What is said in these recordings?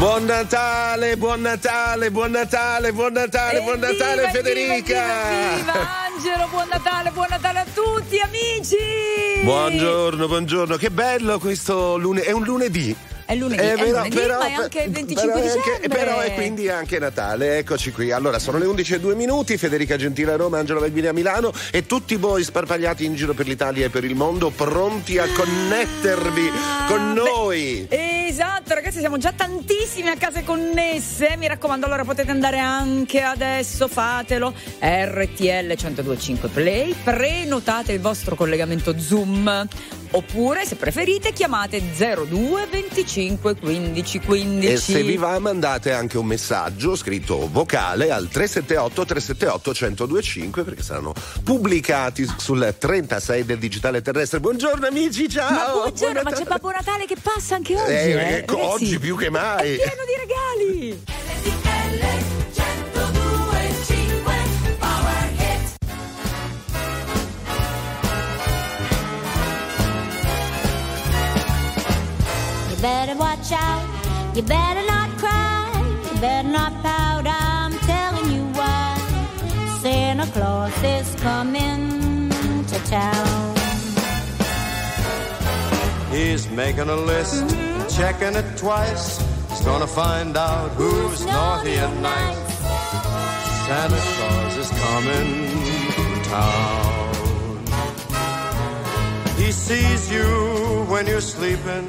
Buon Natale, buon Natale, buon Natale, buon Natale, buon Natale Evviva, Federica! Evviva, evviva, Angelo, buon Natale, buon Natale a tutti amici! Buongiorno, buongiorno, che bello questo lunedì, è un lunedì. È lunedì, Eh, è però- lunedì, però- ma è anche il 25 però è anche- dicembre. però è quindi anche Natale, eccoci qui. Allora, sono le 11 e 2 minuti, Federica Gentile a Roma, Angelo Valvini a Milano e tutti voi sparpagliati in giro per l'Italia e per il mondo, pronti a connettervi con Ah, beh, noi. Esatto, ragazzi, siamo già tantissimi a case connesse. Mi raccomando, allora potete andare anche adesso, fatelo. RTL 1025 Play, prenotate il vostro collegamento Zoom. Oppure, se preferite, chiamate 02 25 15 15. E se vi va mandate anche un messaggio scritto vocale al 378 378 1025 perché saranno pubblicati sul 36 del digitale terrestre. Buongiorno amici, ciao! Ma buongiorno, Buon ma c'è. Babbo Natale che passa anche oggi. Eh, eh? ecco, Eh, oggi più che mai. È pieno di regali. Better watch out. You better not cry. You better not pout. I'm telling you why. Santa Claus is coming to town. He's making a list, checking it twice. He's gonna find out who's naughty and nice. Santa Claus is coming to town. He sees you when you're sleeping.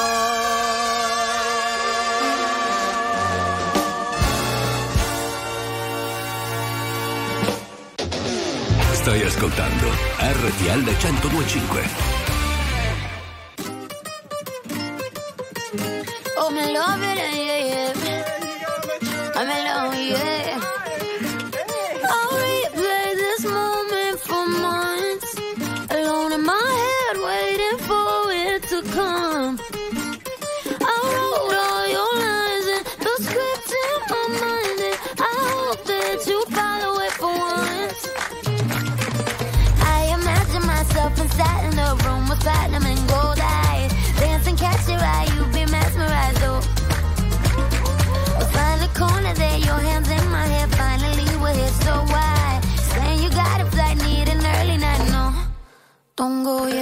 Stai ascoltando RTL 1025. Oh, me love it, Don't go yet.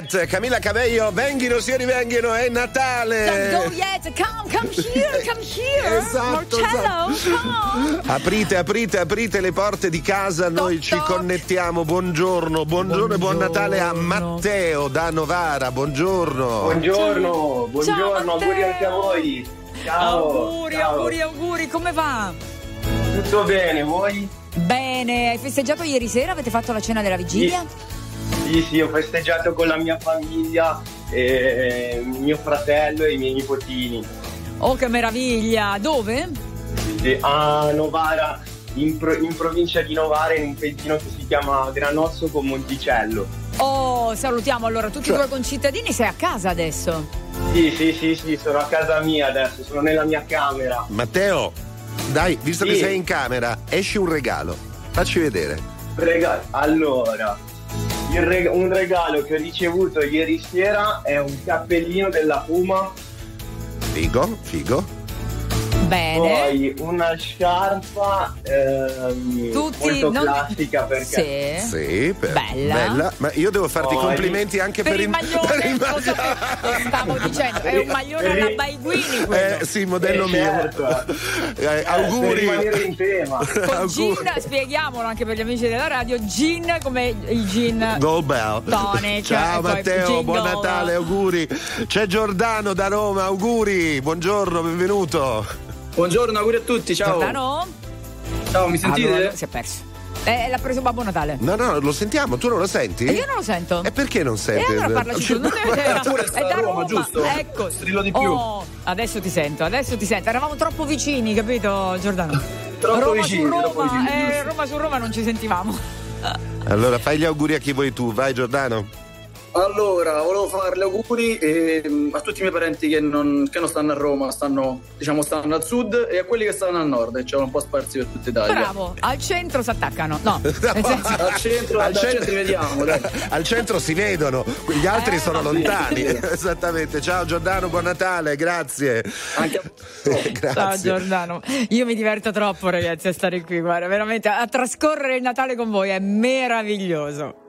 Yet. Camilla Cabello, venghino, si rivenghino, è Natale. Don't go yet, come, come here, come here. Esatto, Marcello, come. Aprite, aprite, aprite le porte di casa, noi Toc, ci toc. connettiamo. Buongiorno, buongiorno e buon Buongiorno. Natale a Matteo da Novara. Buongiorno. Buongiorno, buongiorno, Matteo. auguri anche a voi. Ciao. Auguri, ciao. auguri, auguri, come va? Tutto bene, voi? Bene, hai festeggiato ieri sera? Avete fatto la cena della vigilia? Sì, sì, ho festeggiato con la mia famiglia, e mio fratello e i miei nipotini. Oh, che meraviglia! Dove? Sì, sì, A Novara, in, pro- in provincia di Novara, in un paesino che si chiama Granosso con Monticello. Oh, salutiamo allora tutti Cioè- i tuoi concittadini. Sei a casa adesso? Sì, sì, sì, sì, sono a casa mia adesso, sono nella mia camera. Matteo, dai, visto che Sì. sei in camera, esci un regalo. Facci vedere. Rega- allora, reg- un regalo che ho ricevuto ieri sera è un cappellino della Puma Figo, figo. Bene. Poi una sciarpa ehm, Tutti molto non- classica perché Sì. Sì, per- Bella. Ma io devo farti i Poi- complimenti anche per, Per il maglione, per il so maglione. che- lo stavo dicendo, è un maglione Per- alla Baiguini quello. Eh, sì, modello Eh, mio. certo. Eh, per auguri. rimanere in tema. Con gin, spieghiamolo anche per gli amici della radio, gin come il gin. Gold Bell. Tonic, Ciao e poi Matteo, buon Natale, auguri. C'è Giordano da Roma, auguri. Buongiorno, benvenuto. Buongiorno, auguri a tutti, ciao. Giordano? Ciao, mi sentite? Allora, si è perso. Eh, l'ha preso Babbo Natale. No, no, lo sentiamo, tu non lo senti? E io non lo sento. E perché non E senti? allora parlaci tu, non deve sta è da a Roma, giusto? Ecco. Strillo di più. Oh, adesso ti sento, adesso ti sento. Eravamo troppo vicini, capito, Giordano? Troppo Roma vicini, su troppo Roma, vicini, eh. Roma su Roma non ci sentivamo. Allora, fai gli auguri a chi vuoi tu, vai Giordano. Allora, volevo fare gli auguri ehm, a tutti i miei parenti che non, che non stanno a Roma, stanno, diciamo, stanno al sud e a quelli che stanno al nord, e c'erano un po' sparsi per tutta Italia. Bravo, al centro si attaccano. No, Al centro, Al centro ci vediamo, dai. Al centro si vedono, gli altri Eh, sono lontani. Esattamente. Ciao Giordano, buon Natale, grazie. Anche a... grazie. Ciao Giordano, io mi diverto troppo ragazzi a stare qui, guarda, veramente a trascorrere il Natale con voi è meraviglioso.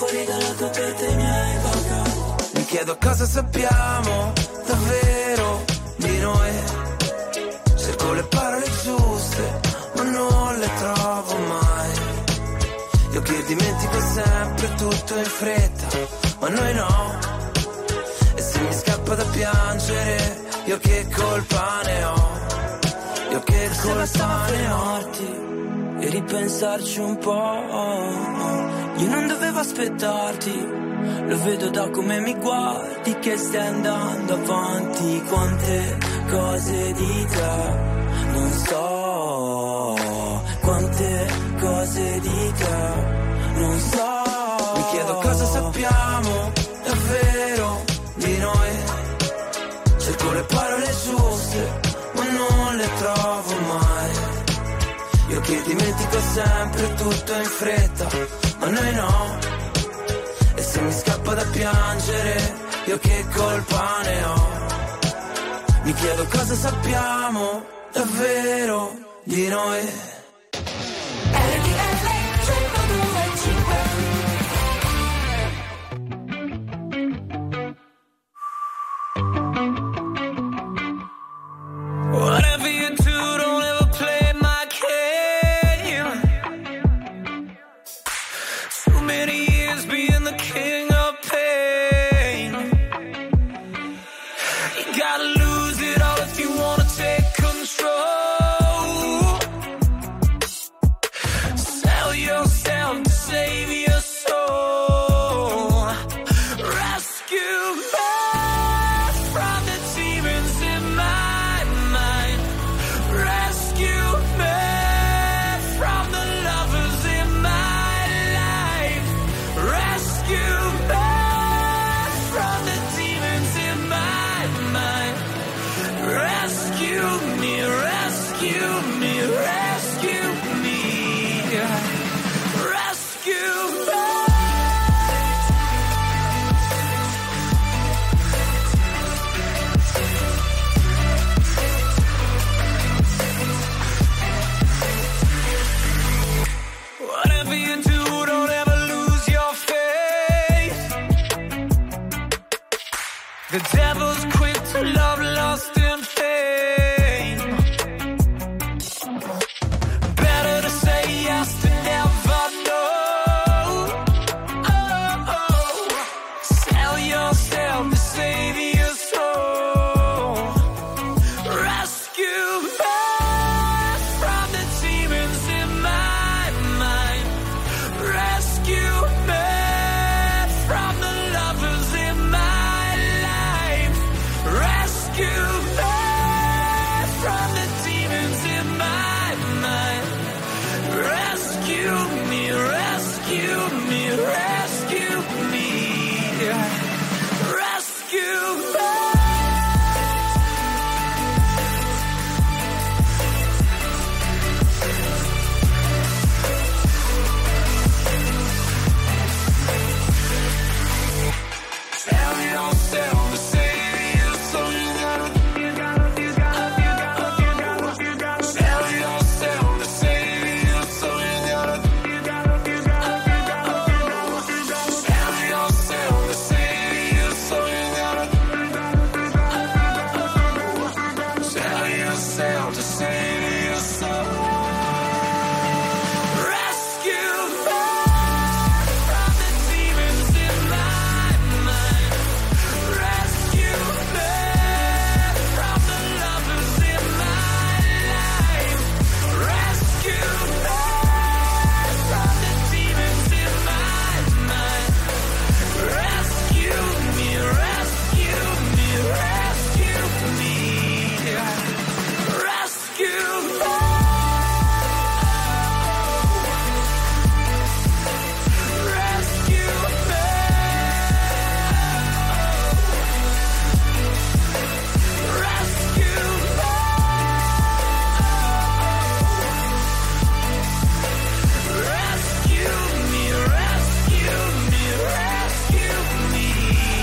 fuori dalla tua mente i miei Mi chiedo cosa sappiamo davvero di noi. Cerco le parole giuste, ma non le trovo mai. Io che dimentico sempre tutto in fretta, ma noi no. E se mi scappa da piangere, io che colpa ne ho? Io che colpa ne ho? e ripensarci un po'. Io non dovevo aspettarti, lo vedo da come mi guardi che stai andando avanti. Quante cose di te non so, quante cose di te non so. Mi chiedo cosa sappiamo davvero di noi. Cerco le parole giuste, ma non le trovo mai. Io che dimentico sempre tutto in fretta, ma noi no. E se mi scappa da piangere, io che colpa ne ho? Mi chiedo cosa sappiamo davvero di noi.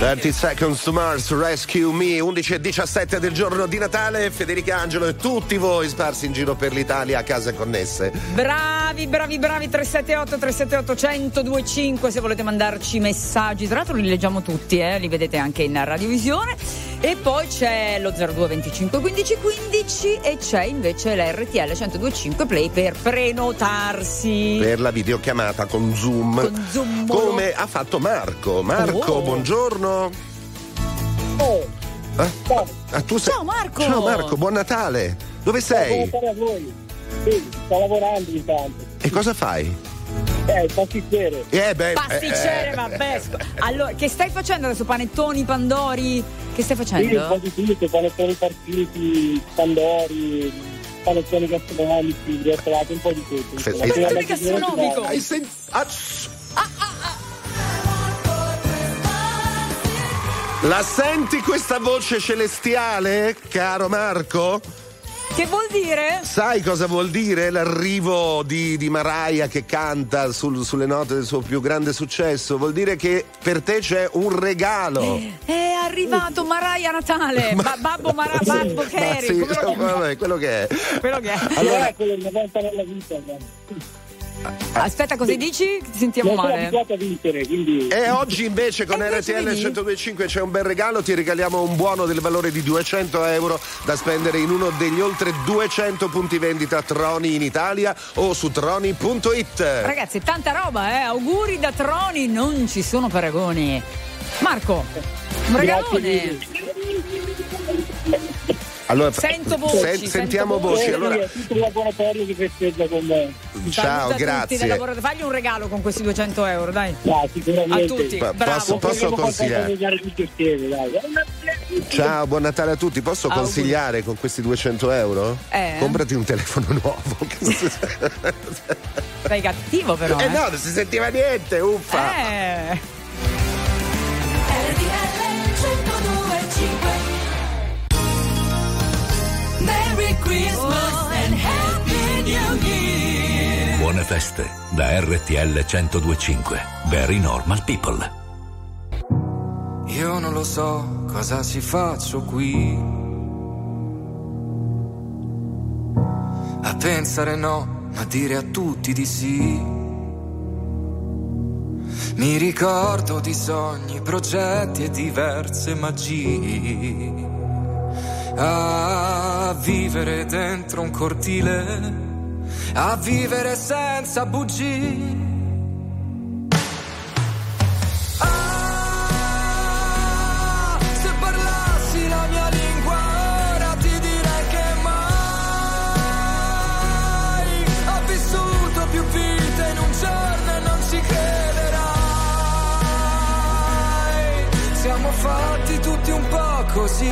30 Seconds to Mars, Rescue Me, 11 e 17 del giorno di Natale, Federica Angelo e tutti voi sparsi in giro per l'Italia a case connesse. Bravi, bravi, bravi 378 378 1025 se volete mandarci messaggi. Tra l'altro li leggiamo tutti, eh, li vedete anche in radiovisione. E poi c'è lo 02 25 15 15 e c'è invece l'RTL 1025 Play per prenotarsi. Per la videochiamata con Zoom. Con Zoom. Come ha fatto Marco. Marco, Oh. buongiorno. Oh, Eh? ciao, Ah, tu sei... Ciao, Marco. Ciao Marco, buon Natale. Dove sei? buonasera a voi. Sì, sto lavorando intanto. E cosa fai? Eh, il pasticcere. Eh beh, Pasticcere, eh, vabbè. sc- Allora, che stai facendo adesso? Panettoni, pandori? Che stai Sì, un po' facendo? di tutto, panettoni partiti, pandori, panettoni gastronomici, briottolati, un po' di tutto. Fino alla gastronomico? Hai sen- ah, shh. La senti questa voce celestiale, caro Marco? Che vuol dire? Sai cosa vuol dire l'arrivo di, di Mariah che canta sul- sulle note del suo più grande successo? Vuol dire che per te c'è un regalo. È arrivato Maraia Natale, Ba- Babbo Mara, Babbo Ma Kerry, sì, come lo chiami? vabbè, quello che è. quello che è. Allora, quello è una volta nella vita. Aspetta, così dici? Ti sentiamo Non male. a vincere, quindi... E oggi invece con E RTL vedi? 1025 c'è un bel regalo, ti regaliamo un buono del valore di 200 euro da spendere in uno degli oltre 200 punti vendita Troni in Italia o su troni.it. Ragazzi, tanta roba, eh? Auguri da Troni, non ci sono paragoni. Marco, un regalone. Allora, Sento voci, sen- sento sentiamo voci. voci. Eh, Allora, tutto il laboratorio che festeggia con me. ciao, tutti grazie. lavoro. Fagli un regalo con questi 200 euro, dai. Ah, sicuramente. A tutti, Pa- bravo. posso- posso consigliare? tutti dai. Ciao, buon Natale a tutti. Posso Auguri. consigliare con questi 200 euro? Eh? Comprati un telefono nuovo. Sei cattivo però, eh eh. no, non si sentiva niente, uffa. Eh. Buone feste da RTL 1025. Very normal people. Io non lo so cosa ci faccio qui. A pensare no, ma dire a tutti di sì. Mi ricordo di sogni, progetti e diverse magie. A vivere dentro un cortile, a vivere senza bugie. Ah, se parlassi la mia lingua ora ti direi che mai ho vissuto più vite in un giorno e non ci crederai. Siamo fatti tutti un po' così,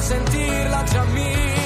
sentirla già mia.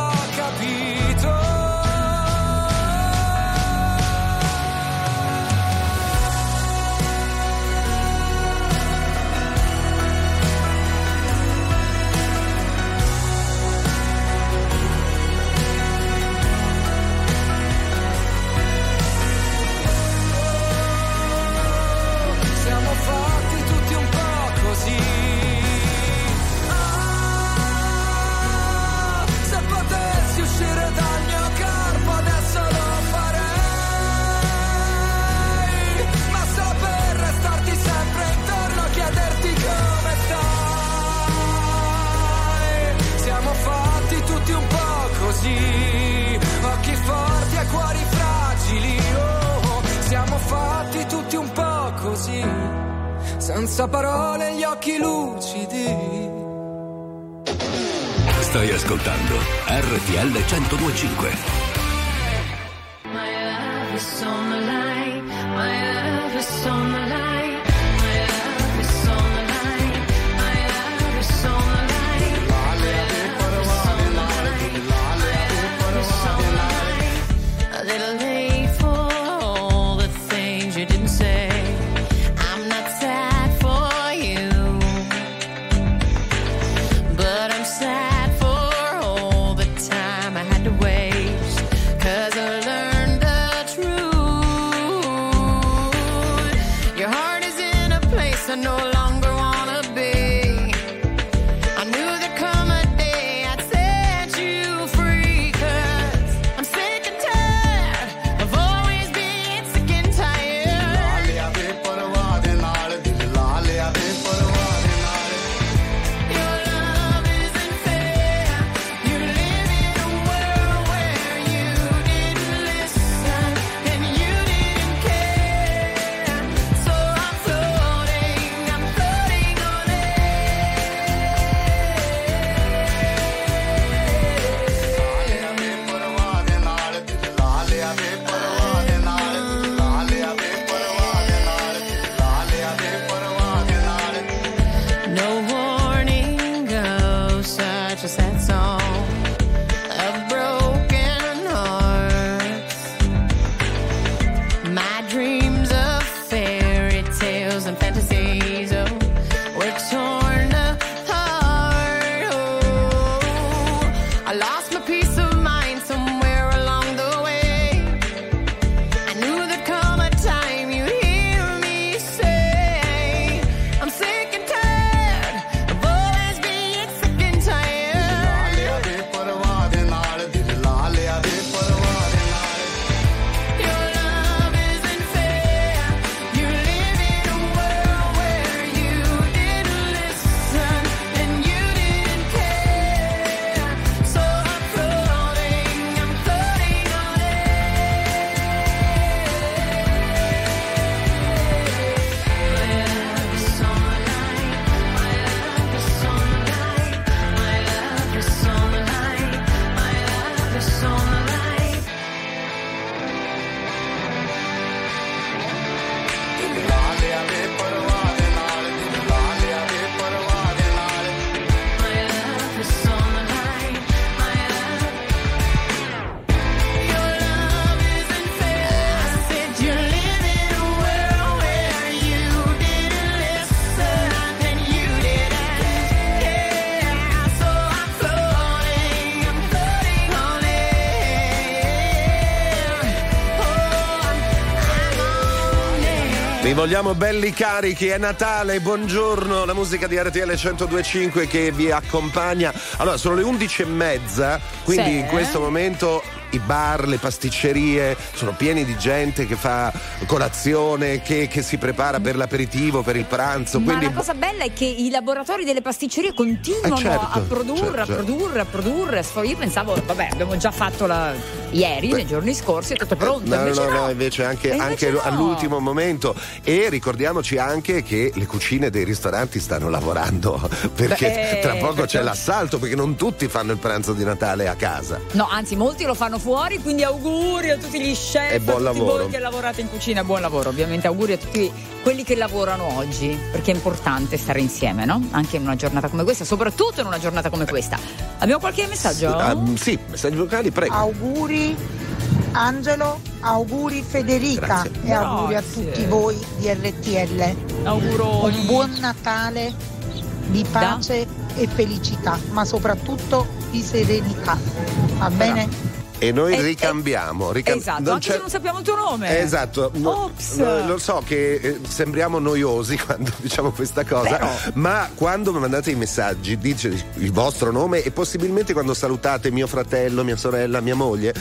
fatti tutti un po' così. Senza parole, gli occhi lucidi. Stai ascoltando RTL 1025. Li vogliamo belli carichi, è Natale, buongiorno, la musica di RTL 1025 che vi accompagna. Allora, sono le 11 e mezza, quindi Sì. in questo momento i bar, le pasticcerie sono pieni di gente che fa colazione, che, che si prepara per l'aperitivo, per il pranzo. Ma quindi la cosa bella è che i laboratori delle pasticcerie continuano Eh, certo, a produrre, certo. a produrre, a produrre. a sfo- Io pensavo, vabbè, abbiamo già fatto la... ieri, nei giorni scorsi, è tutto pronto. No, invece no, no. no, invece anche, invece anche no. all'ultimo momento. E ricordiamoci anche che le cucine dei ristoranti stanno lavorando perché Beh, tra poco perché- c'è l'assalto perché non tutti fanno il pranzo di Natale a casa. No, anzi, molti lo fanno fuori, quindi auguri a tutti gli chef, E buon a tutti lavoro. voi che lavorate in cucina, buon lavoro. Ovviamente auguri a tutti quelli che lavorano oggi, perché è importante stare insieme, no? Anche in una giornata come questa, soprattutto in una giornata come questa. Abbiamo qualche messaggio? Ah, sì, messaggi vocali, prego. Auguri Angelo, auguri Federica Grazie. e auguri a tutti voi di RTL. Auguroni. Un buon Natale di pace e felicità, ma soprattutto di serenità. Va bene? E noi Eh, ricambiamo. ricam- Esatto, non anche non sappiamo il tuo nome. Esatto, no- Ops. no, lo so che eh, sembriamo noiosi quando diciamo questa cosa, Però- ma quando mi mandate i messaggi dice il vostro nome e possibilmente quando salutate mio fratello, mia sorella, mia moglie,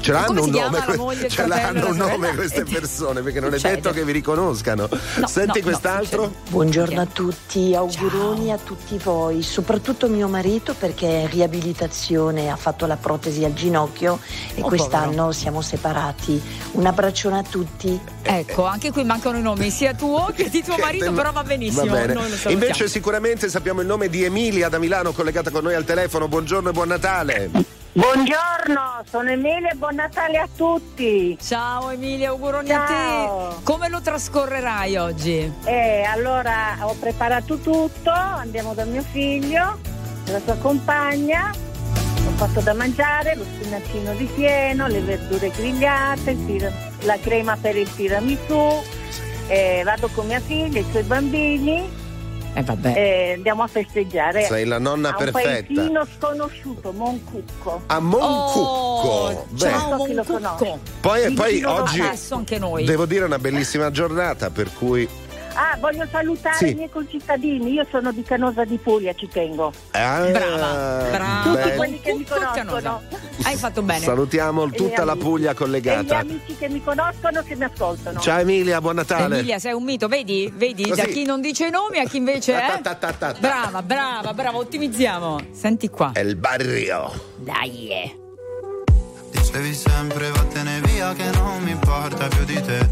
ce l'hanno un nome, moglie, ce l'hanno un nome queste E ti- persone perché non è succede. detto che vi riconoscano. No, Senti no, quest'altro? no, Buongiorno a tutti, auguroni a tutti voi, soprattutto mio marito perché è in riabilitazione, ha fatto la protesi al ginocchio e Oh, quest'anno povero. siamo separati. Un abbraccione a tutti. Ecco, anche qui mancano i nomi, sia tuo che di tuo marito, però va benissimo. Va bene. Noi lo salutiamo. Invece sicuramente sappiamo il nome di Emilia da Milano collegata con noi al telefono. Buongiorno e buon Natale. Buongiorno, sono Emilia e buon Natale a tutti. Ciao Emilia, auguroni a Ciao. te. Come lo trascorrerai oggi? Eh, allora ho preparato tutto, andiamo da mio figlio, dalla sua compagna, fatto da mangiare, lo spinaccino di fieno, le verdure grigliate, la crema per il tiramisù, eh, vado con mia figlia, i suoi bambini Eh vabbè. e andiamo a festeggiare. Sei la nonna a un perfetta. paesino sconosciuto, Moncucco. A Moncucco. Oh, Beh, ciao Moncucco. Poi, poi oggi Adesso anche noi. devo dire una bellissima giornata per cui Ah, voglio salutare Sì. i miei concittadini, io sono di Canosa di Puglia, ci tengo. Ah, Brava, brava. Tutti beh, quelli che mi conoscono. Canosa. Hai fatto bene. Salutiamo tutta la amici. Puglia E gli collegata. amici che mi conoscono che mi ascoltano. Ciao Emilia, buon Natale. Emilia, sei un mito, vedi? Vedi Così. da chi non dice i nomi a chi invece è. ta. Brava, brava, brava, ottimizziamo. Senti qua. È il barrio. Dai. eh. Dicevi sempre vattene via che non mi importa più di te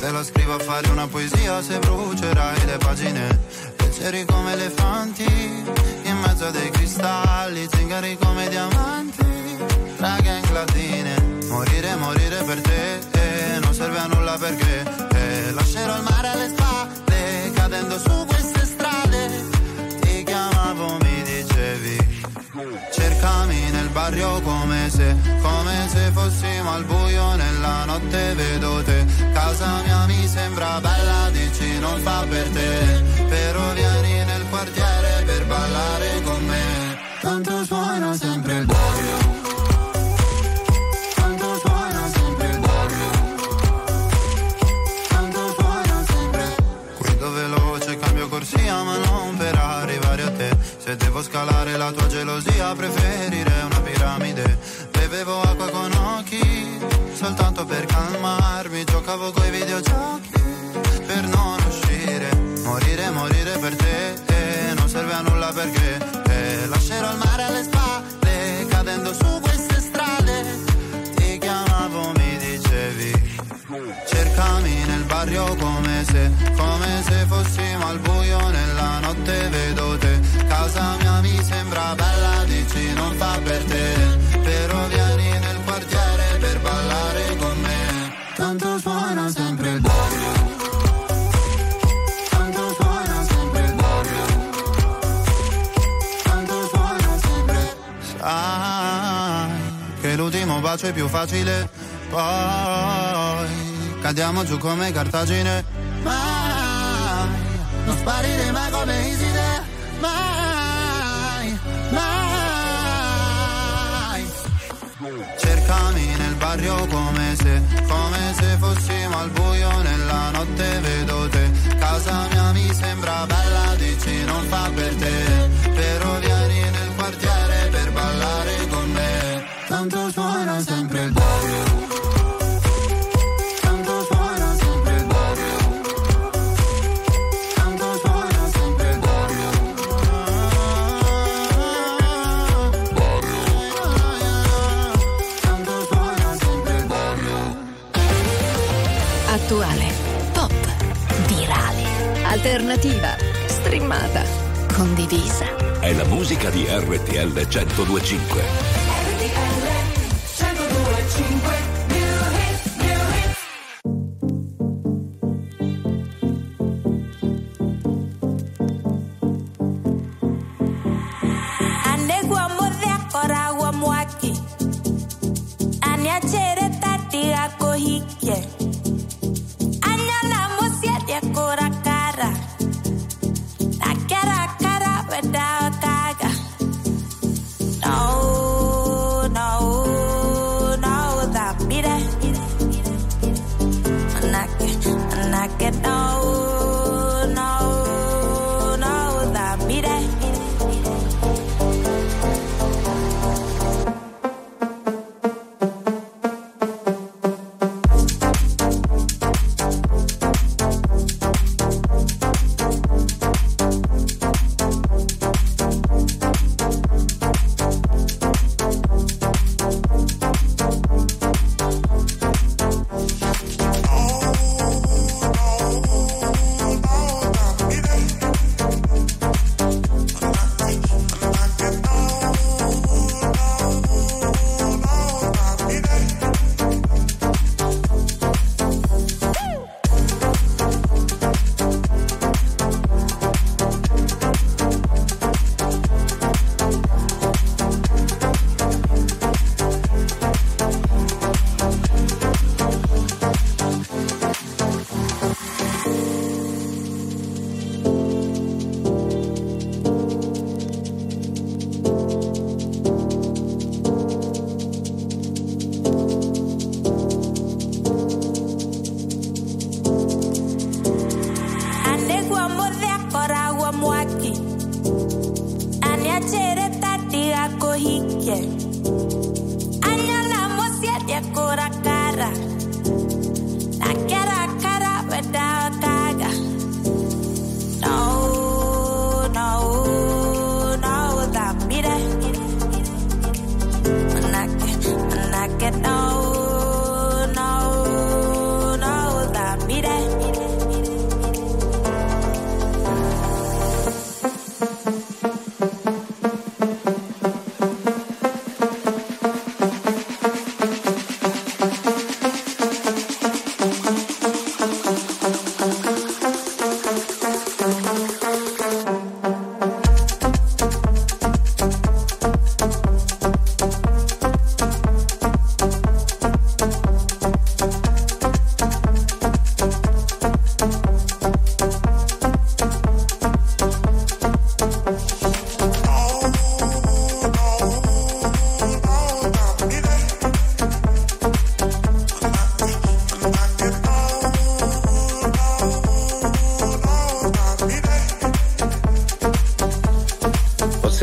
te la scrivo a fare una poesia se brucerai le pagine. Leggeri come elefanti in mezzo a dei cristalli. Zingari come diamanti tra gang latine Morire, morire per te eh, non serve a nulla perché eh, Lascerò il mare alle spalle cadendo su queste strade. Ti chiamavo, mi dicevi Cercami nel barrio come se, se fossimo al buio nella notte vedo te. Casa mia mi sembra bella, dici non fa per te. Però vieni nel quartiere per ballare con me. Tanto suona sempre il cambio corsia ma non per arrivare a te. Se devo scalare la tua gelosia preferirei una piramide Bevevo acqua con occhi soltanto per calmarmi. Giocavo coi videogiochi per non uscire. Morire, morire per te eh, non serve a nulla perché eh, Lascerò il mare alle spalle cadendo su queste strade. Ti chiamavo, mi dicevi Cercami nel barrio come se, come se fossimo al buio nella notte vedo te. Casa mia mi sembra bella, dici non fa per te bacio più facile. Poi cadiamo giù come cartagine. Mai non sparire mai come Iside. Mai, mai. Cercami nel bar barrio come se, come se fossimo al buio nella notte vedo te. Casa mia mi sembra bella, dici non fa per te, però vieni nel quartiere Tanto suona sempre il barrio. Attuale, pop, virale, alternativa, streamata, condivisa. È la musica di RTL 1025.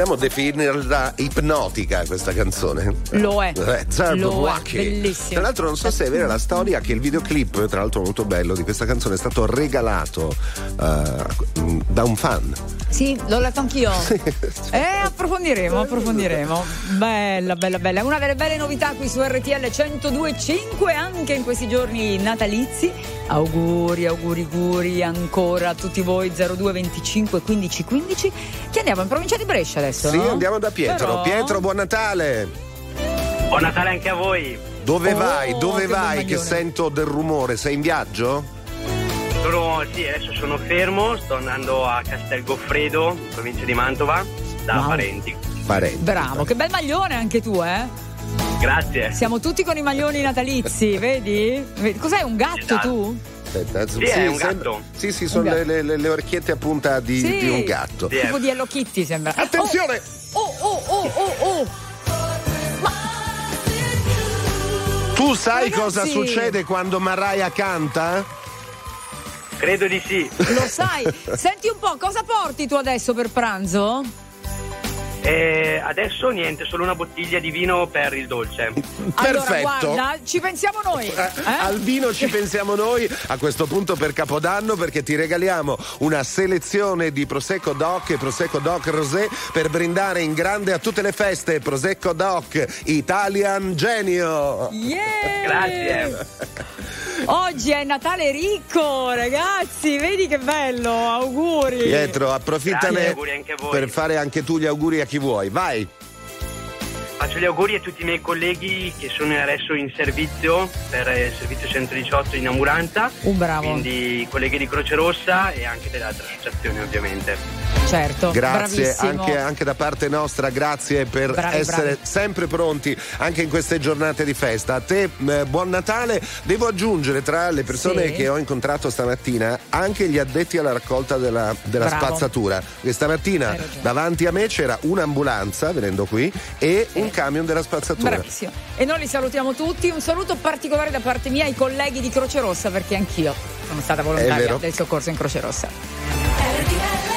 Possiamo definirla ipnotica questa canzone? Lo è. Eh, Zerb Lo è, bellissimo. Tra l'altro non so se è vera la storia che il videoclip, tra l'altro molto bello, di questa canzone è stato regalato eh, da un fan. Sì, l'ho letto anch'io. Eh, approfondiremo, approfondiremo. Bella, bella, bella. Una delle belle novità qui su RTL 1025 anche in questi giorni natalizi. Auguri, auguri, auguri ancora a tutti voi 02 25 15 15 che andiamo in provincia di Brescia adesso. Sì, no? andiamo da Pietro. Però- Pietro, buon Natale. Buon Natale anche a voi. Dove Oh, vai? Dove che vai? Che sento del rumore? Sei in viaggio? Sono, sì, adesso sono fermo, sto andando a Castel Goffredo, in provincia di Mantova, da Wow. parenti. Parenti. Bravo, che bel maglione anche tu, eh? Grazie. Siamo tutti con i maglioni natalizi, vedi? Vedi? Cos'è un gatto Esatto. tu? Aspetta, Sì, è un sembra- gatto. Sì, sì, sono le, le- le- orecchiette a punta di, Sì. di un gatto. Tipo di Hello Kitty sembra. Attenzione! Oh, oh, oh, oh, oh! Tu sai cosa Ragazzi. succede quando Mariah canta? Credo di sì. Lo sai. Senti un po', cosa porti tu adesso per pranzo? E adesso niente, solo una bottiglia di vino per il dolce. Allora, Perfetto. guarda, ci pensiamo noi. Eh, eh? Al vino ci pensiamo noi a questo punto per Capodanno perché ti regaliamo una selezione di Prosecco Doc e Prosecco Doc Rosé per brindare in grande a tutte le feste Prosecco Doc Italian Genio. Yeah! Grazie. Oggi è Natale ricco, ragazzi, vedi che bello, auguri. Pietro, approfittane per fare anche tu gli auguri a chi vuoi. Vai. Faccio gli auguri a tutti i miei colleghi che sono adesso in servizio per il servizio 118 in ambulanza. Un bravo. Quindi i colleghi di Croce Rossa e anche delle altre associazioni ovviamente. Certo, Grazie bravissimo. anche, anche da parte nostra, grazie per Bravi, essere bravi. sempre pronti anche in queste giornate di festa. A te eh, buon Natale, devo aggiungere tra le persone Sì. che ho incontrato stamattina anche gli addetti alla raccolta della, della spazzatura. Che stamattina davanti a me c'era un'ambulanza venendo qui e un camion della spazzatura. Bravissimo. E noi li salutiamo tutti. Un saluto particolare da parte mia ai colleghi di Croce Rossa, perché anch'io sono stata volontaria del soccorso in Croce Rossa.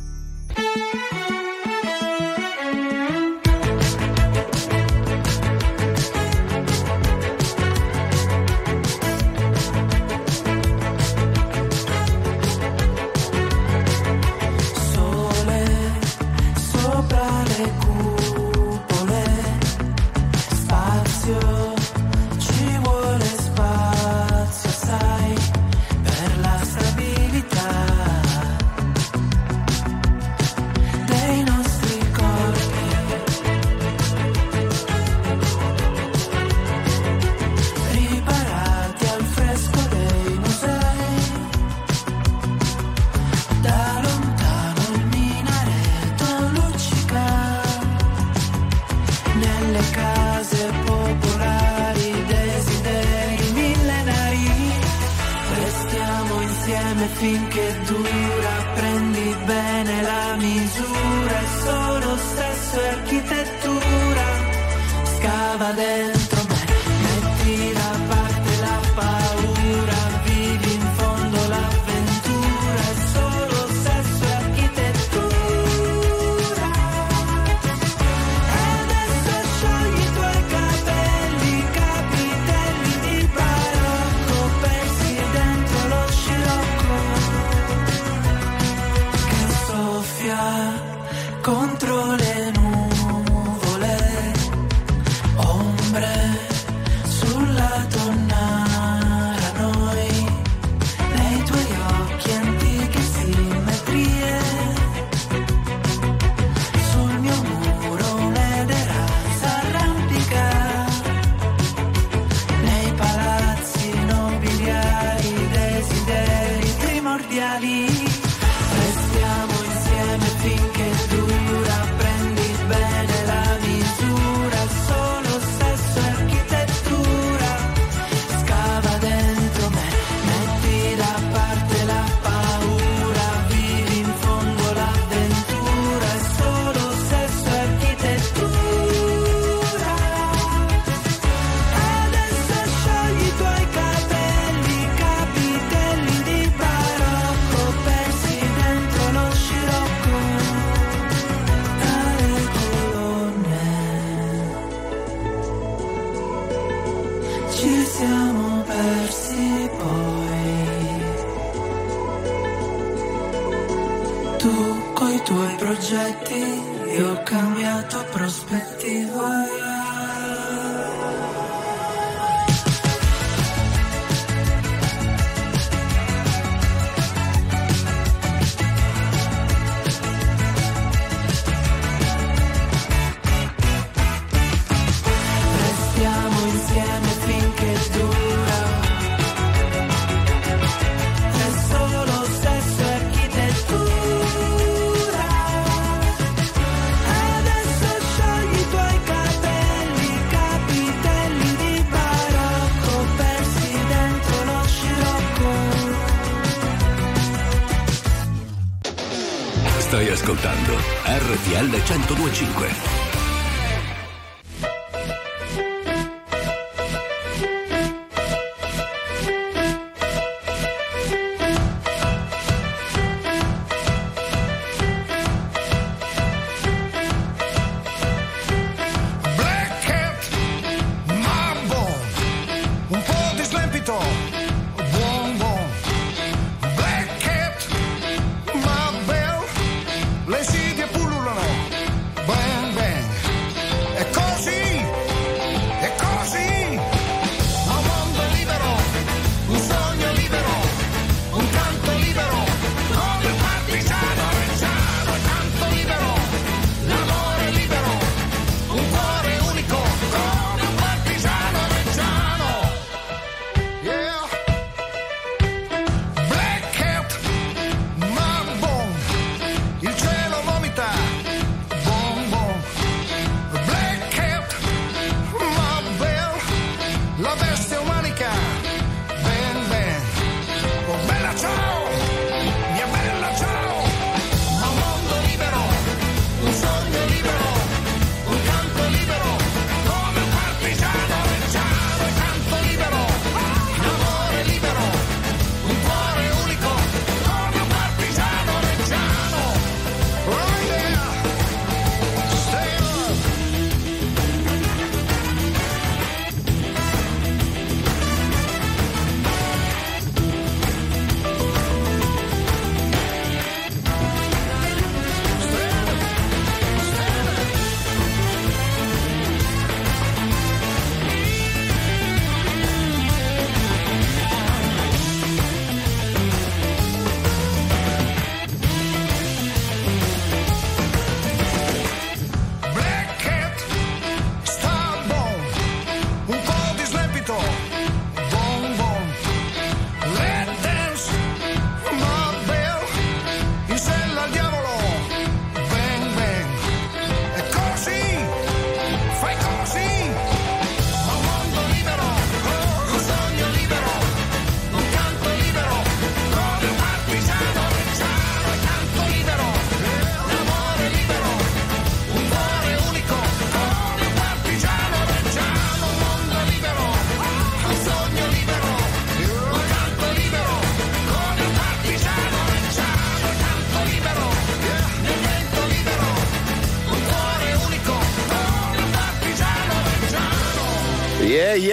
1025.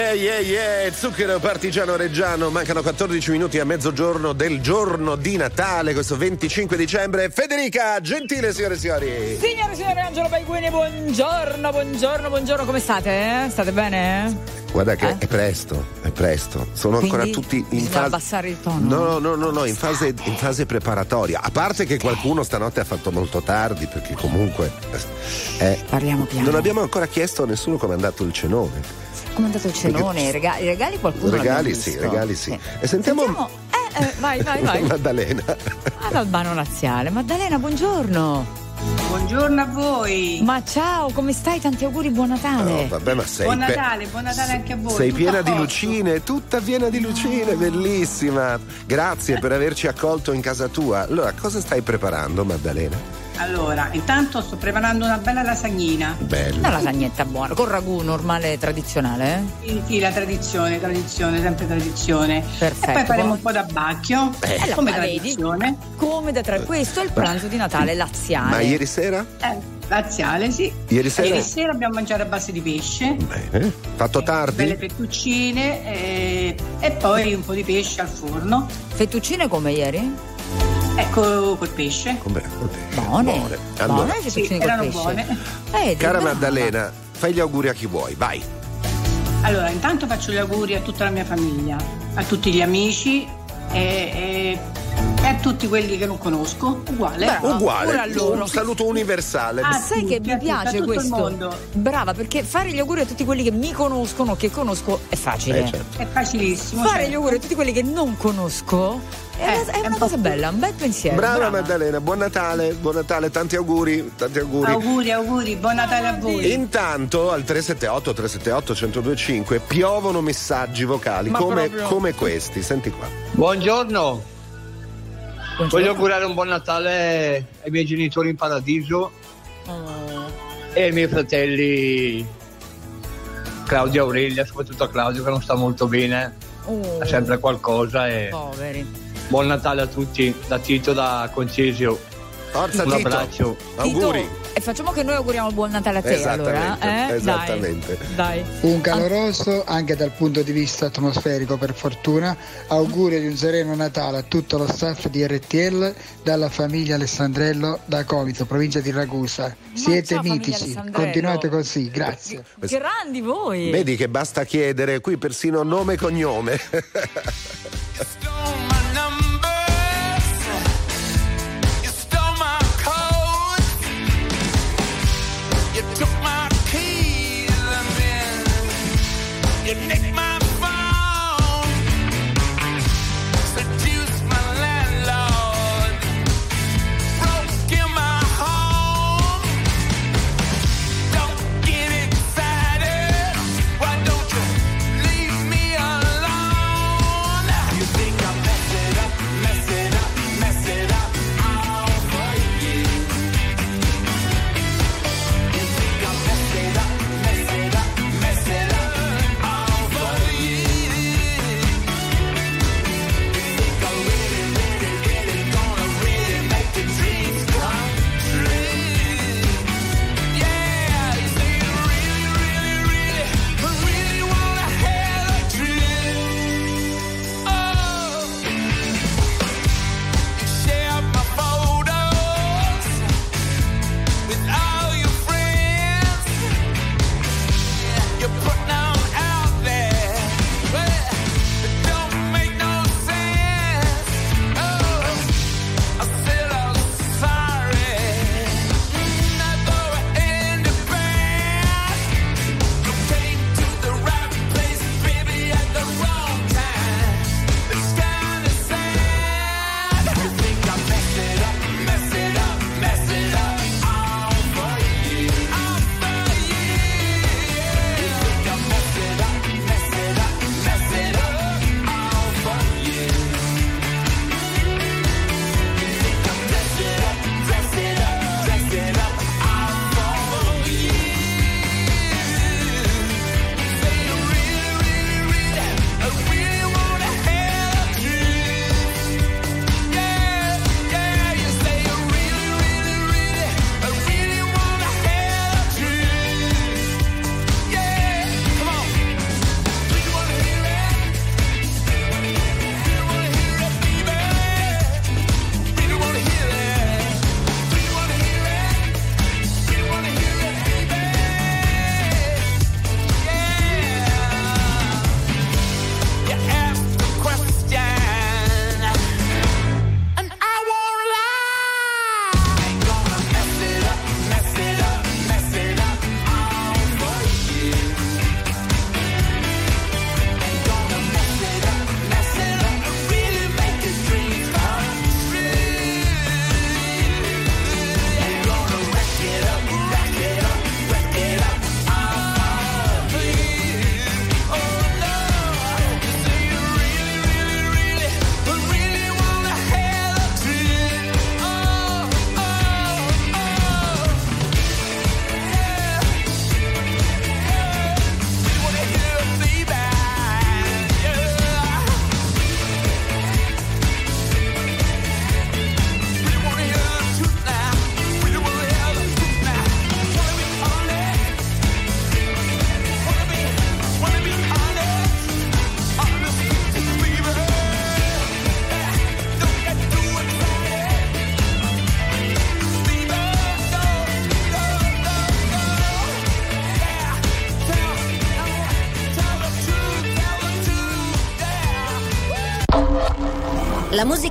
Yeah, yeah, yeah, zucchero partigiano reggiano, mancano 14 minuti a mezzogiorno del giorno di Natale, questo 25 dicembre. Federica, gentile signore e signori. Signore e signori, Angelo Baiguini, buongiorno, buongiorno, buongiorno, come state? eh? State bene? Guarda che Eh? è presto, è presto. Sono ancora Quindi tutti in fase. abbassare il tono. No, no, no, no, in fase, in fase preparatoria. A parte che qualcuno stanotte ha fatto molto tardi, perché comunque. eh, Parliamo piano. Non abbiamo ancora chiesto a nessuno come è andato il cenone. Come è andato il cenone? I regali, i regali qualcuno regali sì, visto. regali sì. E sentiamo, Sentiamo- Eh, eh, vai, vai, vai. Maddalena. Ad Albano Laziale. Maddalena, buongiorno. Buongiorno a voi. Ma ciao, come stai? Tanti auguri, buon Natale. No, vabbè, ma sei. Buon pe- Natale, buon Natale anche a voi. Sei piena di lucine, tutta piena di lucine, bellissima. Grazie per averci accolto in casa tua. Allora, cosa stai preparando, Maddalena? Allora, intanto sto preparando una bella lasagnina. Bella. Una lasagnetta buona, con ragù normale tradizionale. eh? Sì, sì, la tradizione, tradizione, sempre tradizione. Perfetto. E poi faremo un po' d'abbacchio, Eh, come la vedi? tradizione. Come da tre. Questo è il pranzo di Natale laziale. Ma ieri sera? Eh, laziale, sì. Ieri sera? Ieri sera abbiamo mangiato a base di pesce, Bene. Fatto tardi? belle fettuccine eh, e poi un po' di pesce al forno. Fettuccine come ieri? Ecco col pesce. Come? col pesce. Buone. Buone. Allora, Buone le fettuccine Sì, erano pesce. buone. Vedi, cara. Maddalena, fai gli auguri a chi vuoi, vai. Allora, intanto faccio gli auguri a tutta la mia famiglia, a tutti gli amici e, e- e a tutti quelli che non conosco. Uguale. Uguale, pure a loro. un saluto universale. Ah, Sai che mi piace tutto il questo? mondo. Brava, perché fare gli auguri a tutti quelli che mi conoscono, che conosco, è facile. Eh, certo. È facilissimo. Fare certo. gli auguri a tutti quelli che non conosco è, è, una eh, cosa bella, un bel pensiero. Brava, brava, Maddalena, buon Natale, buon Natale, tanti auguri, tanti auguri. Auguri, auguri, buon Natale a voi. Intanto al 378 378 1025 piovono messaggi vocali come, come, questi, senti qua. Buongiorno. Buongiorno. Voglio augurare un buon Natale ai miei genitori in paradiso oh. e ai miei fratelli Claudio Aurelia, soprattutto a Claudio che non sta molto bene, oh. ha sempre qualcosa e Poveri Buon Natale a tutti, da Tito da Concesio. Forza, un Tito. abbraccio. Tito, auguri. E facciamo che noi auguriamo buon Natale a te allora. Eh? Esattamente. Dai, dai. Un caloroso anche dal punto di vista atmosferico per fortuna. Auguri di un sereno Natale a tutto lo staff di RTL dalla famiglia Alessandrello da Comito, provincia di Ragusa. Siete mitici, continuate così, grazie. Grandi voi. Vedi che basta chiedere qui persino nome e cognome. your neck.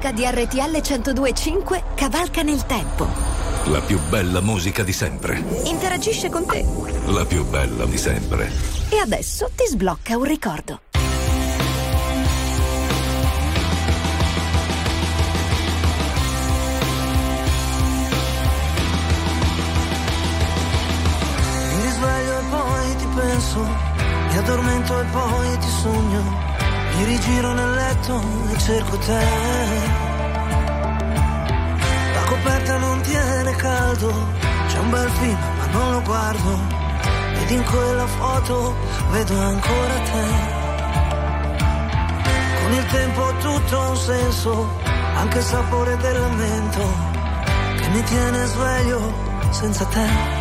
musica di RTL 1025 cavalca nel tempo. La più bella musica di sempre. Interagisce con te. La più bella di sempre. E adesso ti sblocca un ricordo. Mi risveglio e poi ti penso, mi addormento e poi ti sogno, mi rigiro nella letto cerco te. La coperta non tiene caldo, c'è un bel film ma non lo guardo. Ed in quella foto vedo ancora te. Con il tempo tutto ha un senso, anche il sapore del lamento che mi tiene sveglio senza te.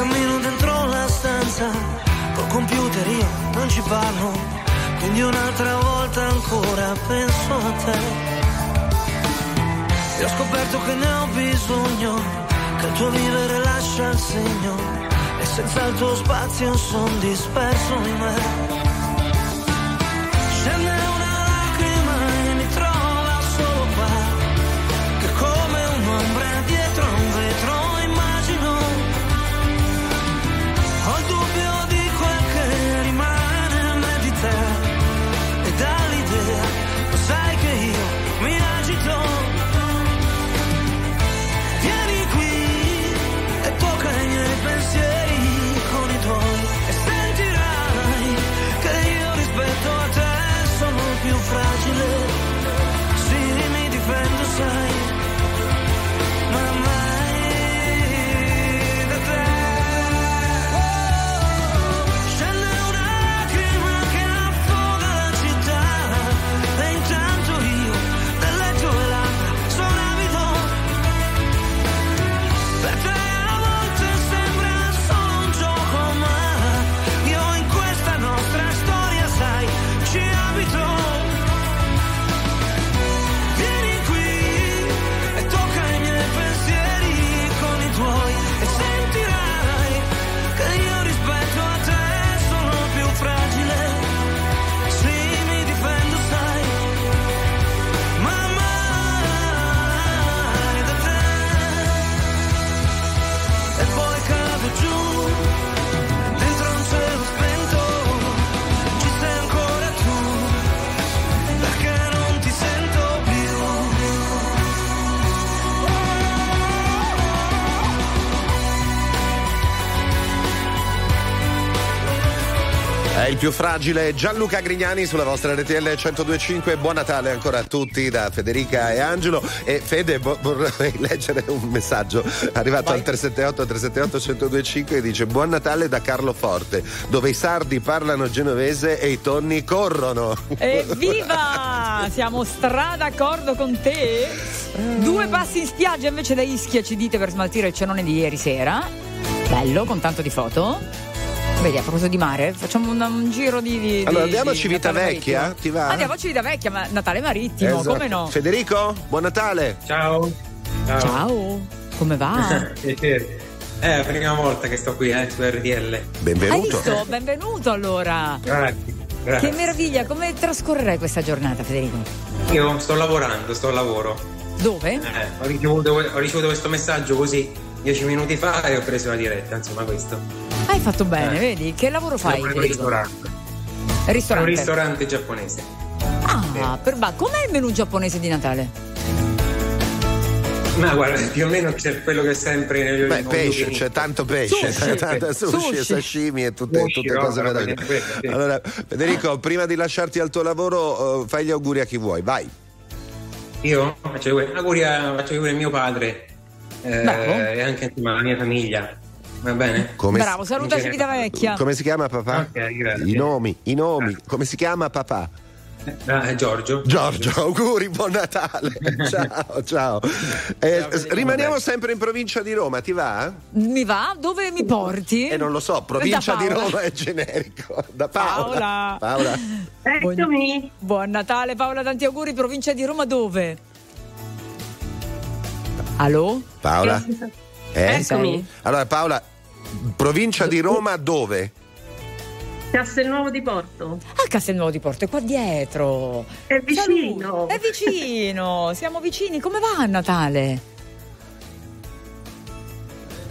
Cammino dentro la stanza, col computer io non ci parlo, quindi un'altra volta ancora penso a te. E ho scoperto che ne ho bisogno, che il tuo vivere lascia il segno, e senza il tuo spazio son disperso in me. Più fragile Gianluca Grignani sulla vostra RTL 1025. Buon Natale ancora a tutti da Federica e Angelo. E Fede, vo- vorrei leggere un messaggio arrivato al 378 378 1025 che dice Buon Natale da Carlo Forte, dove i sardi parlano genovese e i tonni corrono. Evviva! Siamo stra d'accordo con te. Due passi in spiaggia invece da Ischia ci dite per smaltire il cenone di ieri sera. Bello, con tanto di foto. Vedi, a proposito di mare, facciamo un, un giro di. di Allora di- andiamo a di Civitavecchia, Natale ti va? Andiamo a Civitavecchia, ma Natale marittimo, Esatto. come no? Federico, buon Natale. Ciao. Ciao. Come va? Piacere. È la prima volta che sto qui, eh, su RDL. Hai visto? Benvenuto allora. Grazie. grazie. Che meraviglia, come trascorrerai questa giornata, Federico? Io sto lavorando, sto al lavoro. Dove? Eh, ho, ricevuto, ho ricevuto questo messaggio così dieci minuti fa e ho preso la diretta, insomma questo. Hai fatto bene, Eh. vedi? Che lavoro fai? Un ristorante. Ristorante. Un ristorante giapponese. Ah, per, ma com'è il menù giapponese di Natale? Ma guarda, più o meno c'è quello che è sempre nel Beh, pesce, c'è tanto pesce, Sushi. tanto sushi, e sashimi e tutte, Sushi, tutte no, cose meravigliose. sì. Allora, Federico, prima di lasciarti al tuo lavoro, eh, fai gli auguri a chi vuoi, vai. Io faccio gli auguri- auguri a, faccio gli auguri a mio padre eh, e anche insomma, alla mia famiglia. Va bene? Bravo, saluta In Civitavecchia. Come si chiama papà? Ok, grazie. I nomi, i nomi. Come si chiama papà? Ah, Giorgio. Giorgio, auguri, buon Natale. ciao, ciao. Eh, rimaniamo sempre in provincia di Roma, ti va? Mi va? Dove mi porti? E non lo so, provincia di. Roma è generico. Da Paola. Paola. Paola. Buon, buon Natale Paola, tanti auguri, provincia di Roma dove? Allo? Paola? Eh? Eccomi. Allora Paola, provincia di Roma dove? Castelnuovo di Porto. Ah, Castelnuovo di Porto, è qua dietro. È vicino. Saluti. È vicino, siamo vicini. Come va a Natale?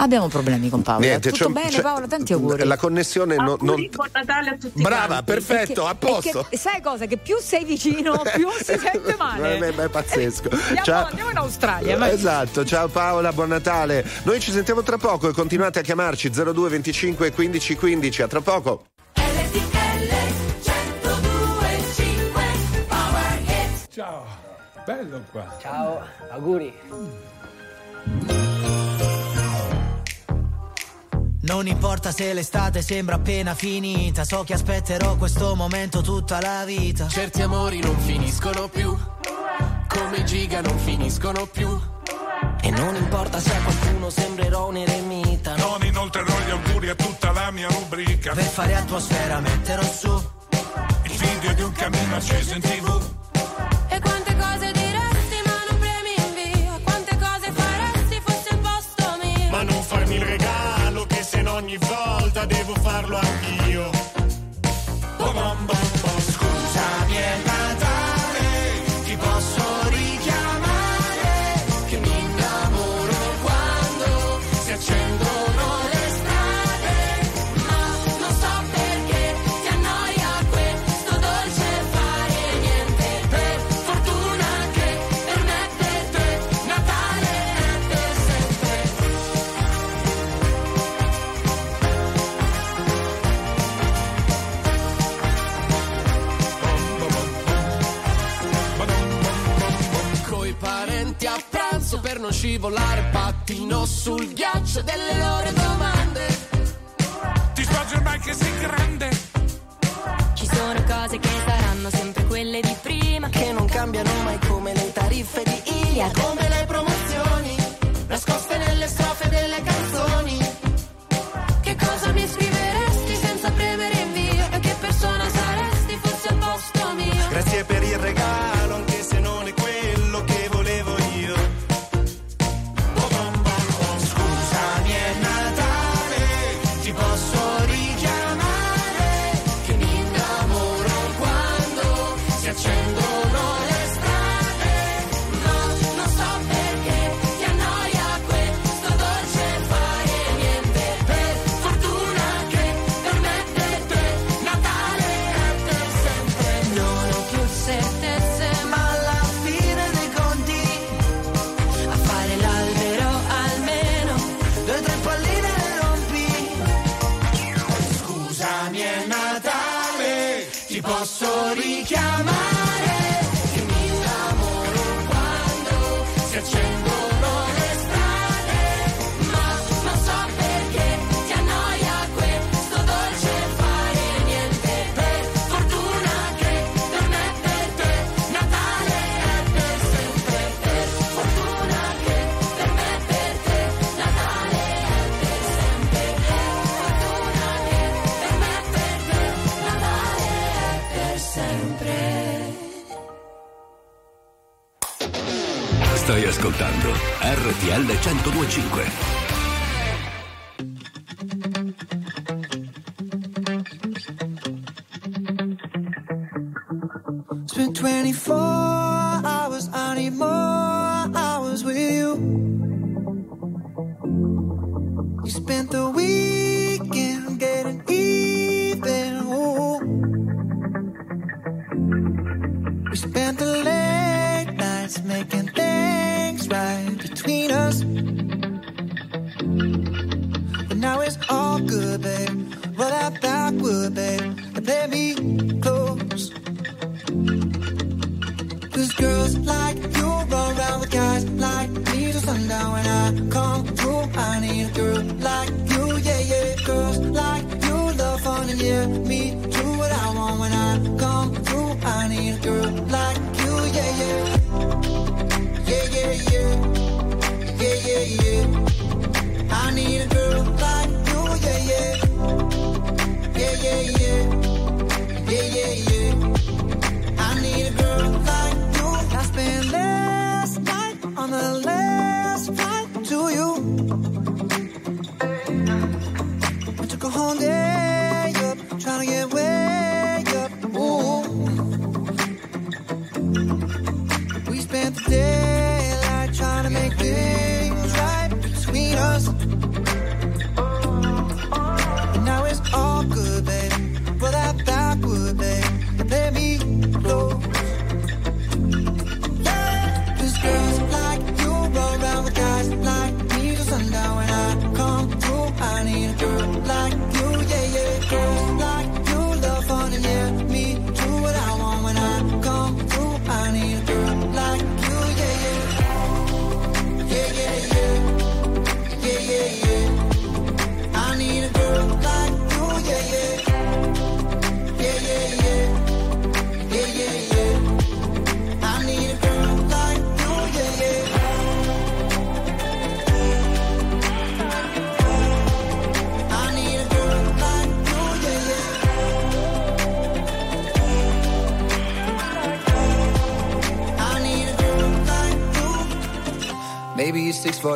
Abbiamo problemi con Paola. Niente, Tutto bene Paola? Tanti auguri. La connessione non... Auguri, non- buon Natale a tutti Brava, quanti. perfetto, a E posto. che- sai cosa? Che più sei vicino, più si sente male. Eh, beh, beh, è pazzesco. Andiamo, Ciao. andiamo in Australia. vai. Esatto, ciao Paola, buon Natale. Noi ci sentiamo tra poco e continuate a chiamarci 02 25 15 15. A tra poco. Ciao, bello qua. Ciao, auguri. Non importa se l'estate sembra appena finita, so che aspetterò questo momento tutta la vita. Certi amori non finiscono più, come giga non finiscono più. E non importa se a qualcuno sembrerò un eremita. Non inoltrerò gli auguri a tutta la mia rubrica. Per fare atmosfera metterò su Il video di un cammino acceso in tv. E quante cose diresti ma non premi in via Quante cose faresti fosse il posto mio Ma non farmi il regalo ogni volta devo farlo anch'io. Scivolare pattino sul ghiaccio delle loro domande. Ti sbaglio ormai che sei grande. Ci sono cose che saranno sempre quelle di prima che non cambiano mai come le tariffe di Ilia. Come le promozioni, ascoltando RTL 1025. Spent 24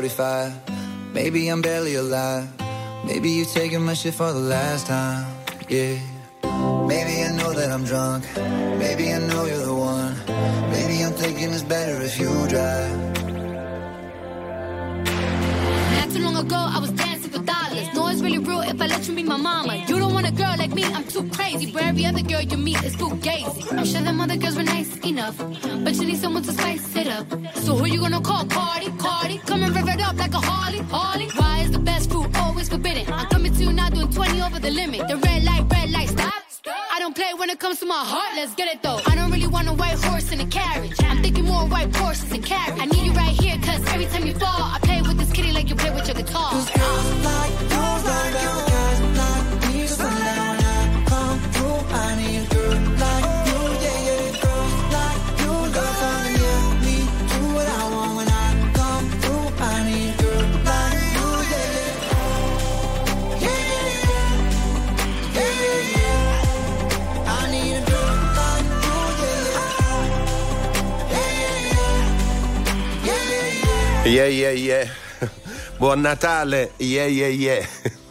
645. Maybe I'm barely alive. Maybe you're taking my shit for the last time. Yeah. Maybe I know that I'm drunk. Maybe I know you're the one. Maybe I'm thinking it's better if you drive. Not too long ago, I was dancing for dollars. No, it's really real if I let you be my mama. You don't want a girl like me, I'm too crazy. But every other girl you meet is fugazi. I'm sure them other girls were nice enough. But you need someone to spice yeah, yeah. Yeah. Buon Natale, yeah, yeah, yeah.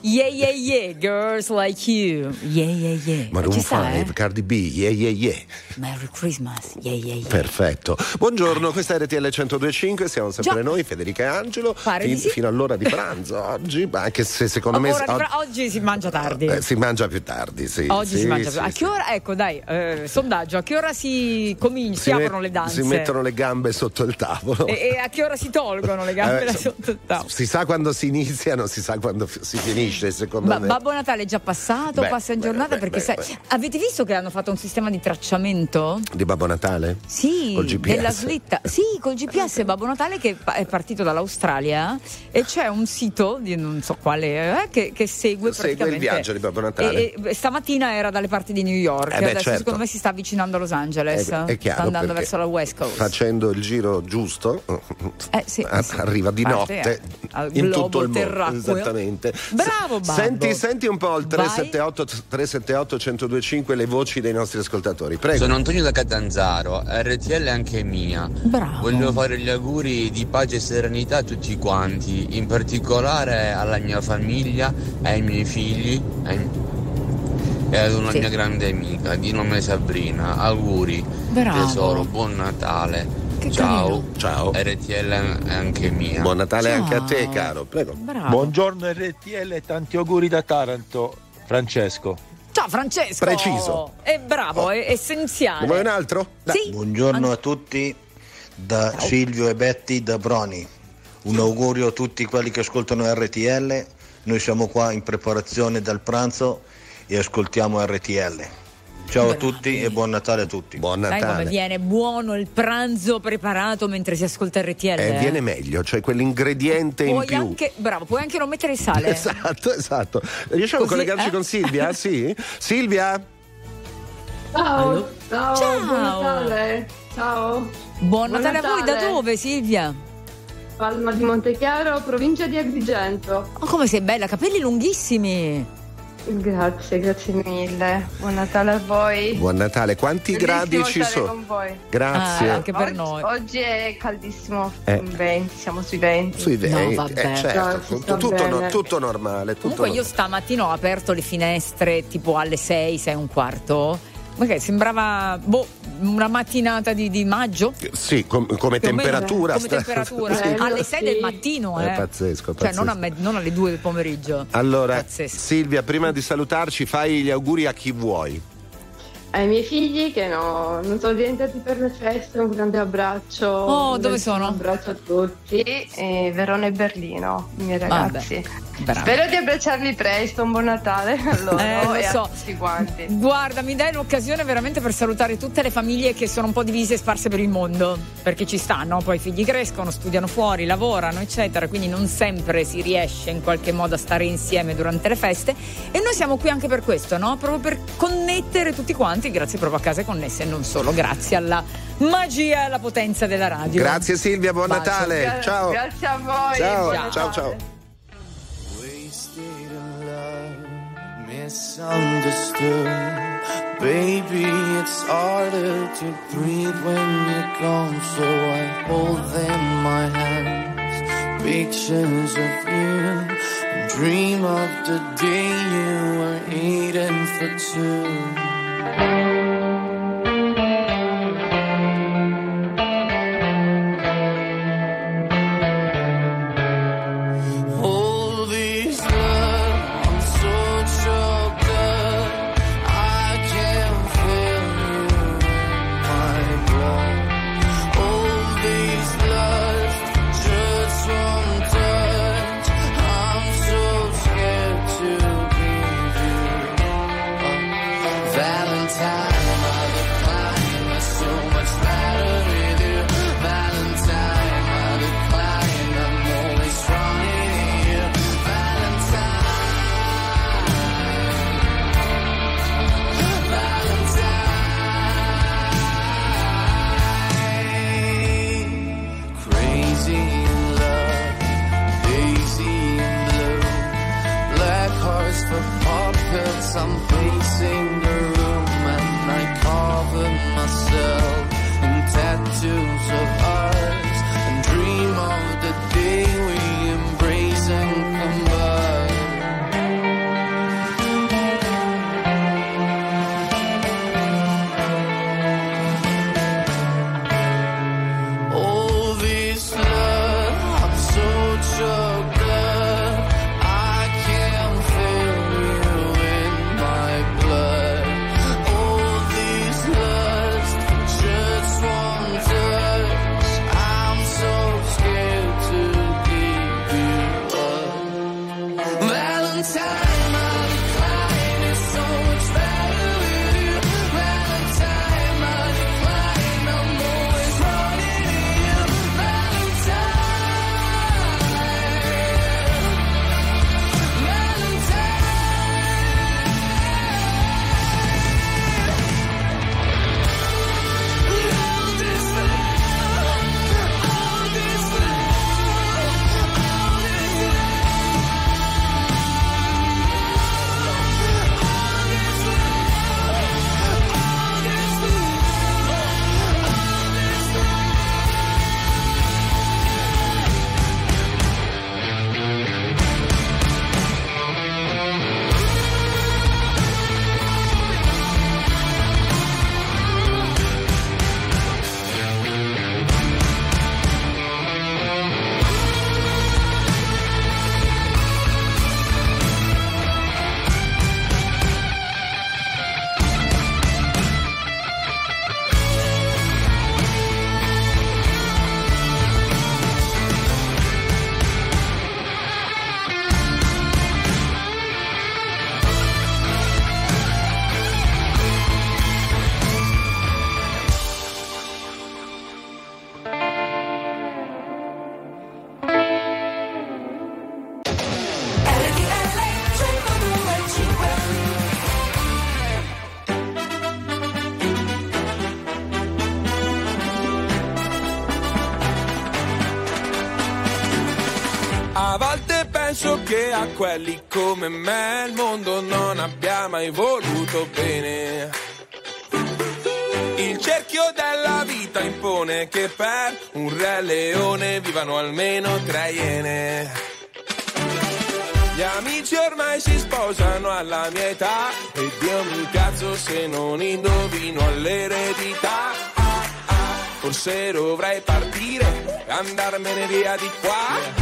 Yeah, yeah, yeah, girls like you. Yeah, yeah, yeah. Maroon Ci sta, 5, eh? Cardi B, yeah, yeah, yeah. Merry Christmas. Yeah, yeah, yeah. Perfetto. Buongiorno, questa è RTL 1025, siamo sempre Già. noi, Federica e Angelo, Pare di fin- sì. fino all'ora di pranzo oggi, anche se secondo me Ora oggi si mangia tardi. eh, si mangia più tardi, sì. Oggi sì, si mangia sì, A sì. che ora? Ecco, dai, eh, sondaggio. A che ora si comincia? Si, Si met- le danze? Si mettono le gambe sotto il tavolo. E, e a che ora si tolgono le gambe Eh, sotto il tavolo? Si sa quando si inizia, non si sa quando si finisce, secondo Ma me. Babbo Natale è già passato, Beh, passa in giornata beh, perché beh, sai, avete visto che hanno fatto un sistema di tracciamento? Di Babbo Natale? Sì, Col GPS. della slitta. Sì, col GPS Babbo Natale che è partito dall'Australia e c'è un sito, di non so quale, eh, che, che segue Segue il viaggio di Babbo Natale. E, e stamattina era dalle parti di New York, Eh adesso certo. secondo me si sta avvicinando a Los Angeles. È, è chiaro. sta andando verso la West Coast. Facendo il giro giusto, Eh, sì, a- sì. arriva di Parte, notte in tutto il mondo. terracqueo. Esattamente. Bravo, Babbo. Senti, senti un po' il Vai. 378 378 1025 le voci dei nostri ascoltatori. Prego. Sono Antonio da Catanzaro, RTL è anche mia. Bravo. Voglio fare gli auguri di pace e serenità a tutti quanti, in particolare alla mia famiglia, ai miei figli ai- e ad una Sì. mia grande amica di nome Sabrina. Auguri, Bravo. tesoro, buon Natale. Che Ciao. Ciao. RTL è anche mia. Buon Natale Ciao. anche a te, caro. Prego. Bravo. Buongiorno RTL e tanti auguri da Taranto, Francesco. Ciao Francesco. Preciso. È bravo, è essenziale. Ne vuoi un altro? Sì. Buongiorno a tutti da Silvio e Betty da Broni. Un augurio a tutti quelli che ascoltano RTL. Noi siamo qua in preparazione dal pranzo e ascoltiamo RTL. Ciao a tutti e buon Natale a tutti. Buon Sai come viene buono il pranzo preparato mentre si ascolta RTL? Eh, viene meglio, cioè quell'ingrediente in Puoi più. anche, bravo, puoi anche non mettere il sale. Esatto, esatto. Riusciamo Così, a collegarci eh? con Silvia? Sì? Silvia? Ciao, ciao, Ciao. buon Natale. Ciao. Buon Natale a voi, da Natale. dove Silvia? Palma di Montechiaro, provincia di Agrigento. Oh, come sei bella, capelli lunghissimi. Grazie, grazie mille. Buon Natale a voi. Buon Natale. Quanti Bellissimo gradi ci sono? con voi. Grazie. Ah, anche per oggi, noi. Oggi è caldissimo, Eh. 20, siamo sui 20. Sui No, 20, vabbè. eh, certo, No, tutto, no- tutto normale. Tutto Comunque io stamattina ho aperto le finestre tipo alle 6, 6 e un quarto. Che sembrava boh, una mattinata di, di maggio. Sì, com- come Più temperatura. come sta- temperatura. Sì. Alle 6 del mattino, eh. È pazzesco, Cioè, non, a pazzesco. me- non alle 2 del pomeriggio. Allora, Pazzesco. Silvia, prima di salutarci, fai gli auguri a chi vuoi. Ai miei figli che no, non sono diventati per le feste, un grande abbraccio. Oh, un dove sono? abbraccio a tutti. E Verona e Berlino, i miei ragazzi. Bravo. Spero di abbracciarli presto, un buon Natale a loro Eh, lo e so. tutti quanti. Guarda, mi dai l'occasione veramente per salutare tutte le famiglie che sono un po' divise e sparse per il mondo, perché ci stanno, poi i figli crescono, studiano fuori, lavorano, eccetera, quindi non sempre si riesce in qualche modo a stare insieme durante le feste e noi siamo qui anche per questo, no? Proprio per connettere tutti quanti, grazie proprio a case connesse e non solo, grazie alla magia e alla potenza della radio. Grazie Silvia, buon Bacio. Natale. Ciao. Grazie a voi. Ciao, ciao, ciao. Misunderstood. Baby, it's harder to breathe when you're gone, so I hold them in my hands. pictures of you. Dream of the day you were eating for two. Thank you. Quelli come me il mondo non abbia mai voluto bene. Il cerchio della vita impone che per un re leone vivano almeno tre iene. Gli amici ormai si sposano alla mia età e Dio mi cazzo se non indovino all'eredità. Ah, ah, Forse dovrei partire, andarmene via di qua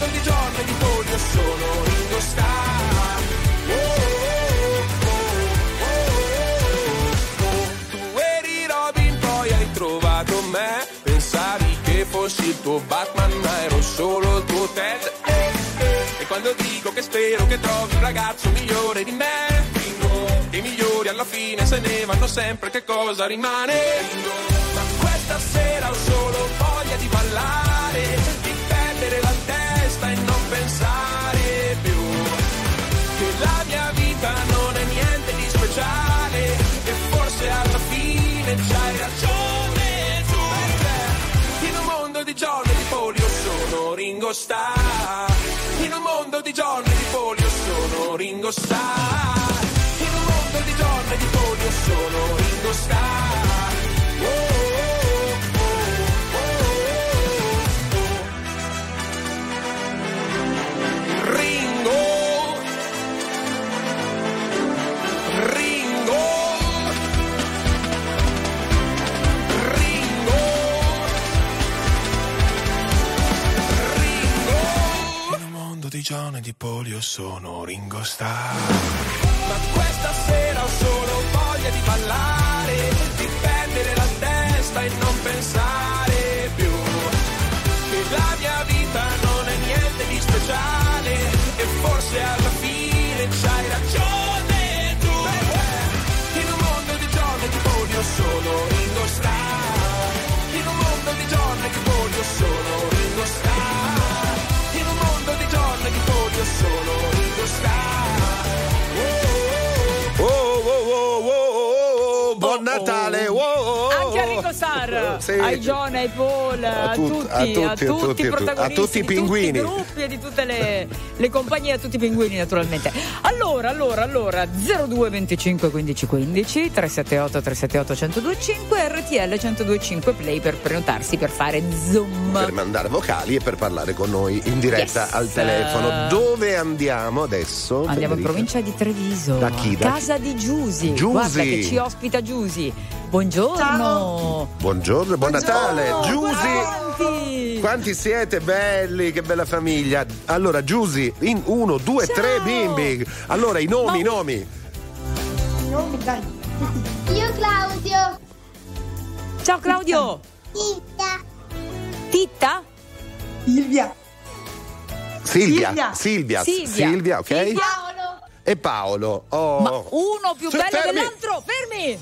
Di giorni di polio sono Ringo Starr. Oh, oh, oh. Tu eri Robin, poi hai trovato me. Pensavi che fossi il tuo Batman, ma ero solo il tuo Ted. E quando dico che spero che trovi un ragazzo migliore di me. I migliori alla fine se ne vanno sempre, che cosa rimane? Ma questa sera ho solo voglia di ballare, di c'hai ragione tu in un mondo di e di polio sono Ringo Starr in un mondo di e di polio sono Ringo Starr in un mondo di e di polio sono Ringo Starr Mondo di polio sono Ringo Starr Ma questa sera ho solo voglia di ballare Di perdere la testa e non pensare più. Che la mia vita non è niente di speciale E forse alla Ringo Starr, Sì. ai John, ai Paul, a, tut- tutti, a tutti, a a tutti, tutti, i a protagonisti, a tutti i di pinguini. tutti i gruppi e di tutte le, le compagnie, a tutti i pinguini naturalmente. Allora, allora, allora, 02 25 15 15 378 378 1025 RTL 1025 Play per prenotarsi per fare Zoom. Per mandare vocali e per parlare con noi in diretta Yes. al telefono. Dove andiamo adesso? Andiamo in Federica? provincia di Treviso. Da chi? Da Casa di Giusi. Giusi. Guarda che ci ospita Giusi. Buongiorno. Buongiorno, buon Natale! Giusy! Quanti? Quanti siete belli, che bella famiglia! Allora, Giusy, in uno, due, tre bimbi. Allora, i nomi, i nomi. Io Claudio. Ciao Claudio. Titta. Titta? Silvia. Silvia, Silvia. Silvia, ok? Silvia. E Paolo. Oh. Ma uno più bello fermi. dell'altro, fermi!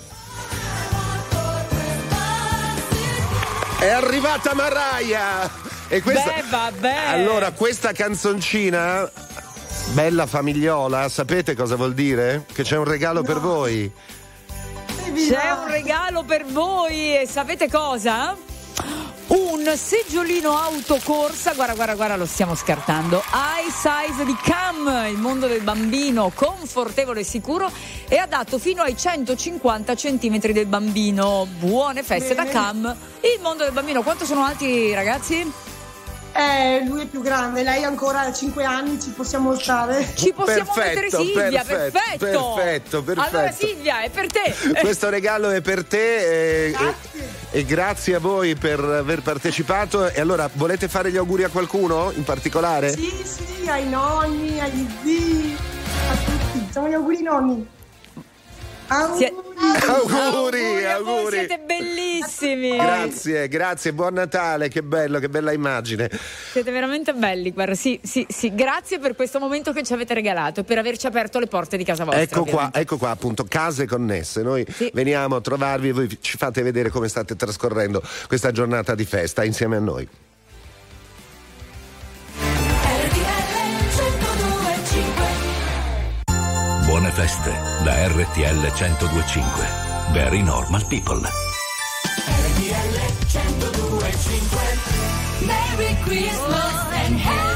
È arrivata Maraia! E questa... Beh, vabbè. Allora, questa canzoncina, bella famigliola, sapete cosa vuol dire? Che c'è un regalo per voi. C'è un regalo per voi e sapete cosa? Un seggiolino autocorsa, guarda, guarda, guarda, lo stiamo scartando. High size di Cam, il mondo del bambino, confortevole e sicuro e adatto fino ai 150 centimetri del bambino. Buone feste da Bene. Cam. Il mondo del bambino, quanto sono alti ragazzi? Eh, lui è più grande, lei ancora ha 5 anni, ci possiamo stare. Ci possiamo Perfetto, mettere Silvia, perfetto, perfetto. perfetto, perfetto. Allora Silvia, è per te. Questo regalo è per te e, e- e grazie a voi per aver partecipato. E allora, volete fare gli auguri a qualcuno in particolare? Sì, sì, ai nonni, agli zii, a tutti. Facciamo gli auguri nonni. Auguri. Auguri, auguri. Siete bellissimi. Grazie, grazie, buon Natale, che bello, che bella immagine. Siete veramente belli, guarda, sì, sì, sì, grazie per questo momento che ci avete regalato e per averci aperto le porte di casa vostra. Ecco qua, ovviamente. ecco qua appunto, case connesse. Noi veniamo a trovarvi e voi ci fate vedere come state trascorrendo questa giornata di festa insieme a noi. Buone feste da RTL 1025. Very normal people. Merry Christmas and Happy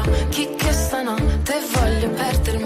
occhi che stanotte voglio perdermi.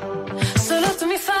to me fast.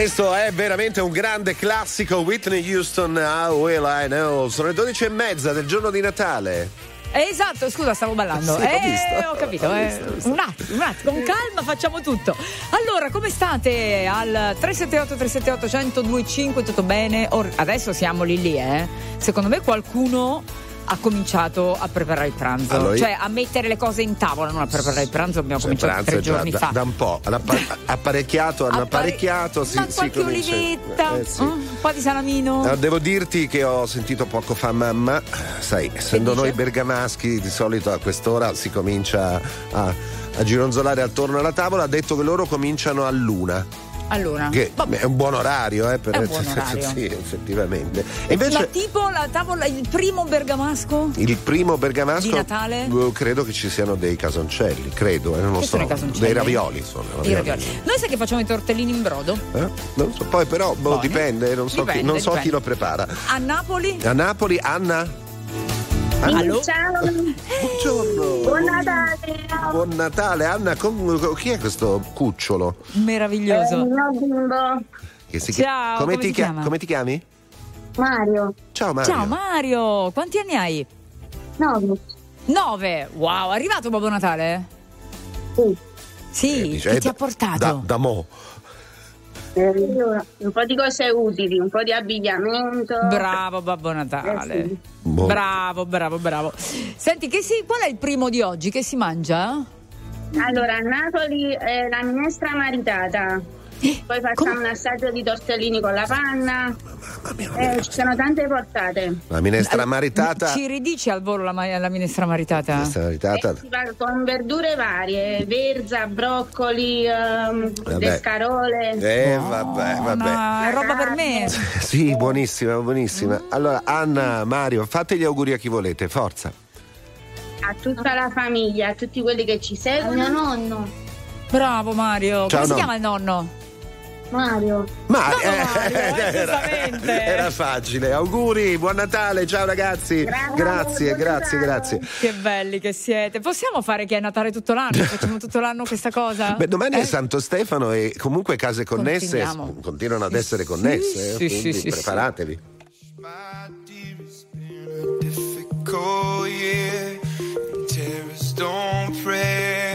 Questo è veramente un grande classico Whitney Houston, How Will I Know? Sono le 12 e mezza del giorno di Natale. Eh, esatto, scusa, stavo ballando. Sì, eh, ho, visto, ho capito. Ho eh. visto, eh. visto. Un attimo, un attimo, con calma facciamo tutto. Allora, come state? Al 378-378-1025, tutto bene? Or- adesso siamo lì lì, eh. Secondo me qualcuno ha cominciato a preparare il pranzo. Allora, io- cioè a mettere le cose in tavola, non a preparare il pranzo, abbiamo Cioè, cominciato tre giorni da, fa. da un po'. Hanno appa- apparecchiato, hanno Appare- apparecchiato. Si, si qualche comincia- olivetta, Eh, sì. un po' di salamino. Ah, devo dirti che ho sentito poco fa mamma, sai, essendo noi bergamaschi di solito a quest'ora si comincia a, a gironzolare attorno alla tavola, ha detto che loro cominciano a luna, Allora, che è un buon orario, eh, per È un buon orario. sì, effettivamente. E invece tipo la tavola, il primo bergamasco? il primo bergamasco Di Natale? credo che ci siano dei casoncelli, credo, eh, non lo so. sono i casoncelli? Dei ravioli sono. I ravioli. Noi sai che facciamo i tortellini in brodo? Eh? Non so, poi però boh, dipende, non so, chi, Dipende, non so chi lo prepara. A Napoli? A Napoli, Anna? Allo? Ciao, Buongiorno. buon Natale. Buon Natale, Anna. com- chi è questo cucciolo? Eh, Meraviglioso. il mio bimbo Ciao, come ti chia- chiama? come ti chiami? Mario. Ciao Mario. Ciao Mario, quanti anni hai? No, Nove. Wow, è arrivato Babbo Natale? Sì. Sì, Dice, che eh, ti ha da- portato? Da, da mo. Allora, un po' di cose utili, un po' di abbigliamento. Bravo Babbo Natale. Eh sì. Boh. Bravo, bravo, bravo. Senti, che si, qual è il primo di oggi? Che si mangia? Allora, a Napoli è la minestra maritata. Eh, Poi facciamo un assaggio di tortellini con la panna. Eh, ci sono tante portate. La minestra maritata. Ci ridici al volo la, ma- la minestra maritata? Minestra maritata. Si fa con verdure varie, verza, broccoli, ehm, Vabbè. le scarole. Eh, vabbè, vabbè. No, è roba per me. Sì, buonissima, buonissima. Allora, Anna, Mario, fate gli auguri a chi volete, forza. A tutta la famiglia, a tutti quelli che ci seguono. mio nonno. Bravo Mario. Ciao, Come si nonno. chiama il nonno? Mario. Ma Mario, eh, era, era facile. Auguri, buon Natale, ciao ragazzi. Grazie, Grazie, grazie, Natale. grazie. Che belli che siete. Possiamo fare che è Natale tutto l'anno? Facciamo tutto l'anno questa cosa? Beh, domani Eh? è Santo Stefano e comunque case connesse Continuiamo. continuano ad essere connesse, eh, sì, sì, quindi sì, sì. preparatevi. difficult year. Terrorists don't prey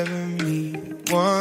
ever meet one.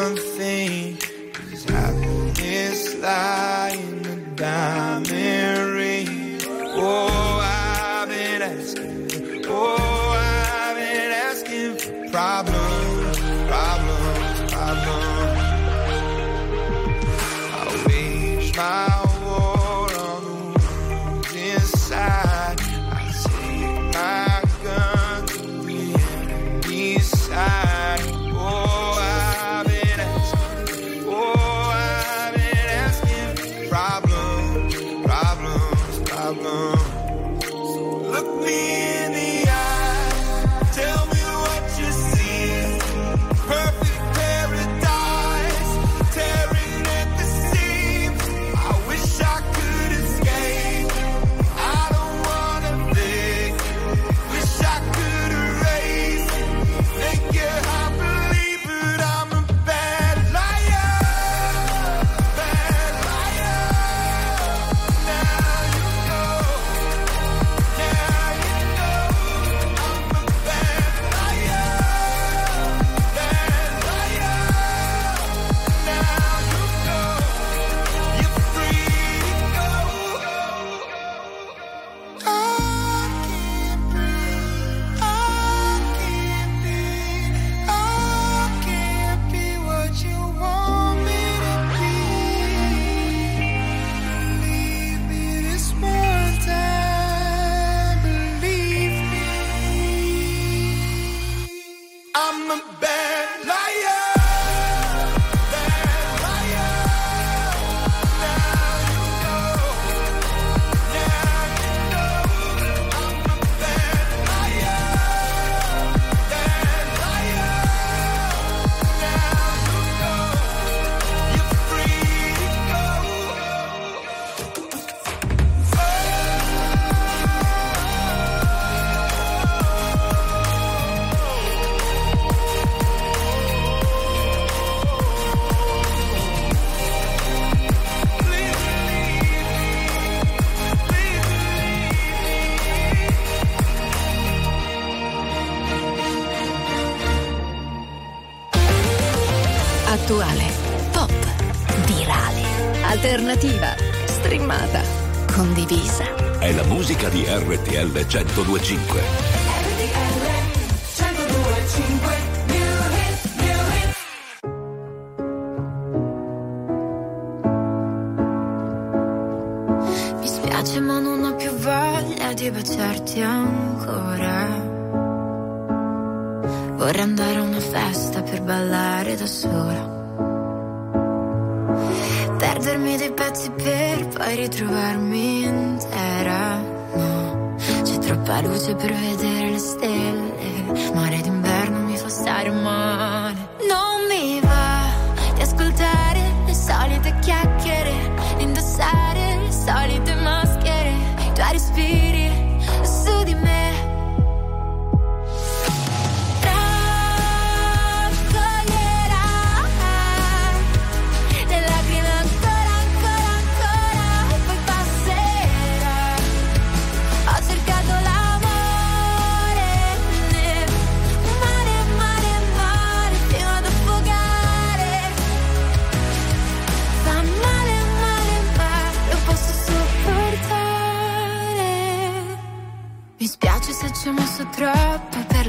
1025.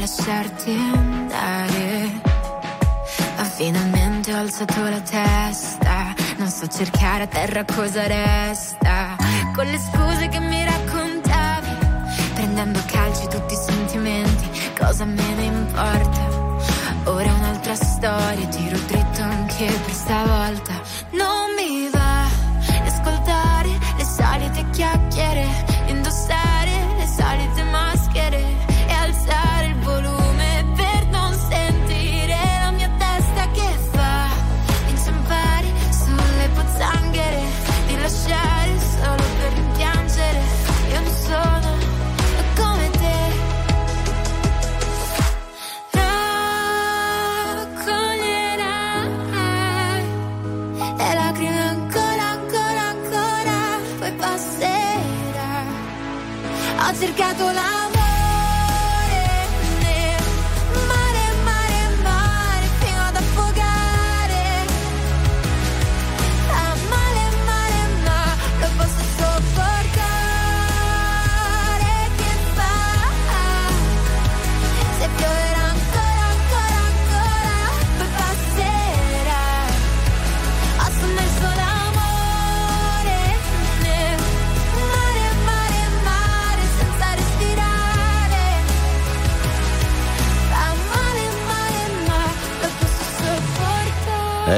Lasciarti andare. Ma finalmente alzato la testa. Non so cercare a terra cosa resta. Con le scuse che mi raccontavi. Prendendo calci tutti i sentimenti. Cosa me ne importa? Ora un'altra storia. Tiro dritto anche per stavolta. Non mi va di ascoltare le solite chiacchiere. Indossare le solite maschere. Ho cercato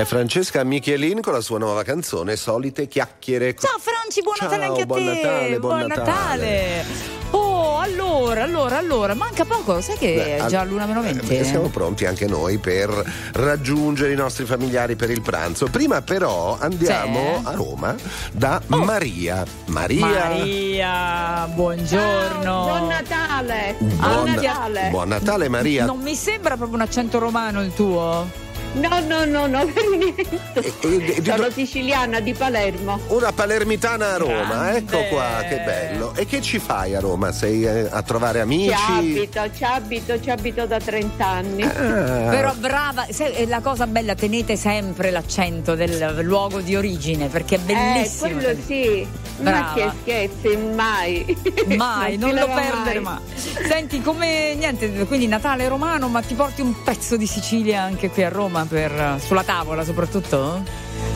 È Francesca Michelin con la sua nuova canzone Solite chiacchiere. Ciao Franci, buon Ciao, Natale anche a buon te. Natale, buon Natale. Oh, allora, allora, allora, manca poco, sai che Beh, è già l'una meno venti? Eh, siamo pronti anche noi per raggiungere i nostri familiari per il pranzo. Prima però andiamo Sì. a Roma da Maria. Maria. Maria, buongiorno. Buon Natale! Buon, Natale! buon Natale Maria. Non mi sembra proprio un accento romano il tuo. No, no, no, no, per niente. e di Sono siciliana di Palermo. Una palermitana a Roma, Grande. ecco qua, che bello. E che ci fai a Roma? Sei eh, a trovare Ci amici? abito, ci abito, ci abito da 30 anni. Ah. Però brava, è la cosa bella, tenete sempre l'accento del luogo di origine perché è bellissimo. Eh, quello sì. Brava. Ma che scherzi, mai. Mai, non, si lo perdere mai. Senti, come niente, quindi Natale romano, ma ti porti un pezzo di Sicilia anche qui a Roma per, sulla tavola soprattutto?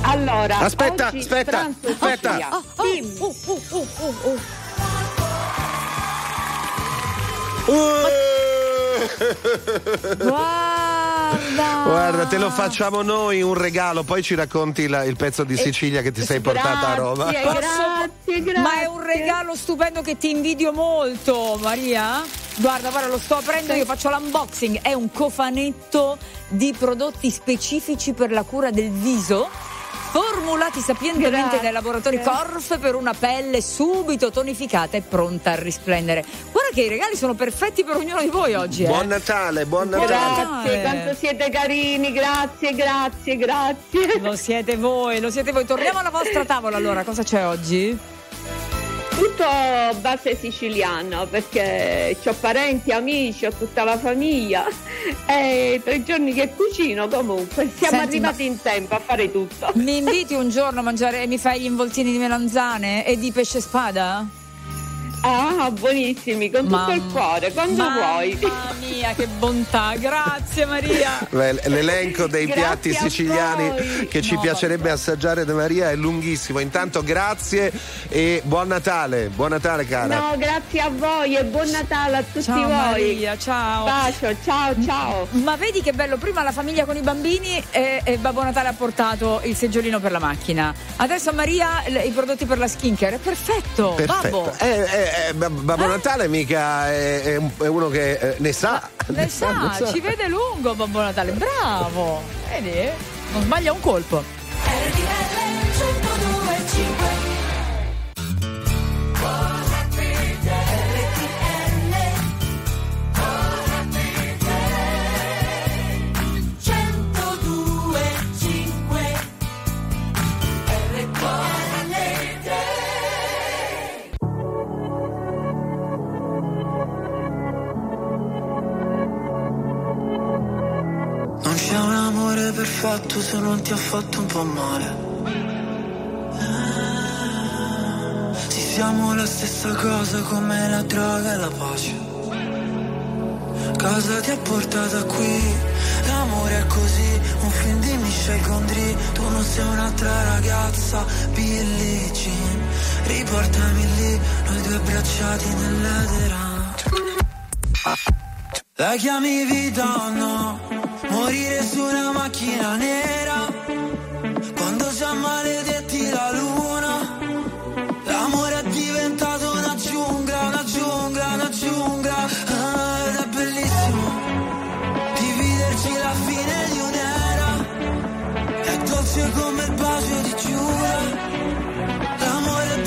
Allora, Aspetta, oggi aspetta, pranzo aspetta. Sicilia. Dimmi. Guarda! Guarda, te lo facciamo noi un regalo, poi ci racconti la- il pezzo di Sicilia che ti sei portata a Roma. Grazie, grazie, grazie. Ma è un regalo stupendo che ti invidio molto, Maria. Guarda, guarda, lo sto aprendo, io faccio l'unboxing. È un cofanetto di prodotti specifici per la cura del viso. Formulati sapientemente Grazie. dai laboratori Corf per una pelle subito tonificata e pronta a risplendere. Guarda che i regali sono perfetti per ognuno di voi oggi. Eh? Buon Natale, buon Natale. Grazie, quanto siete carini, grazie, grazie, grazie. Lo siete voi, lo siete voi. Torniamo alla vostra tavola allora, cosa c'è oggi? Tutto base siciliana perché ho parenti, amici, ho tutta la famiglia e tre giorni che cucino comunque. Siamo Senti, arrivati in tempo a fare tutto. Mi inviti un giorno a mangiare e mi fai gli involtini di melanzane e di pesce spada? Ah, buonissimi, con tutto il cuore, quando Mamma vuoi. mia, che bontà, grazie Maria. L'elenco dei Grazie piatti siciliani che ci No, piacerebbe assaggiare da Maria è lunghissimo. Intanto grazie e buon Natale. Buon Natale cara. No, grazie a voi e buon Natale a tutti Ciao voi. Maria, ciao. Bacio, ciao, ciao. Ma vedi che bello, prima la famiglia con i bambini e, e Babbo Natale ha portato il seggiolino per la macchina. Adesso a Maria i prodotti per la skincare. È perfetto, Perfetto. Babbo. Eh, eh, eh, Bab- Babbo Natale mica è, è un- è uno che eh, ne sa. Ne sa, ci vede lungo Babbo Natale, bravo. Vedi? Non sbaglia un colpo. Non perfetto se non ti ha fatto un po' male. Sì, siamo la stessa cosa come la droga e la pace. Cosa ti ha portato qui? L'amore è così, un film di Michel Gondry. Tu non sei un'altra ragazza, Billie Jean. Riportami lì, noi due abbracciati nell'edera. La chiami vita o no? Morire su una macchina nera Quando già maledetti la luna. L'amore è diventato una giungla, una giungla, una giungla. Ah, Ed è bellissimo Dividerci la fine di un'era. È dolce come il bacio di Giura. L'amore è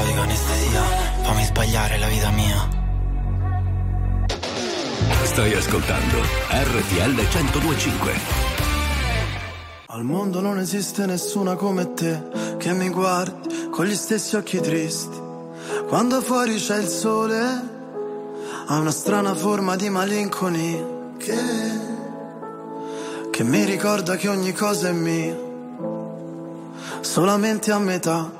Antibiotico anestesia Fammi sbagliare la vita mia Stai ascoltando RTL 1025. Al mondo non esiste nessuna come te che mi guardi con gli stessi occhi tristi. Quando fuori c'è il sole, ha una strana forma di malinconia che, che mi ricorda che ogni cosa è mia, solamente a metà.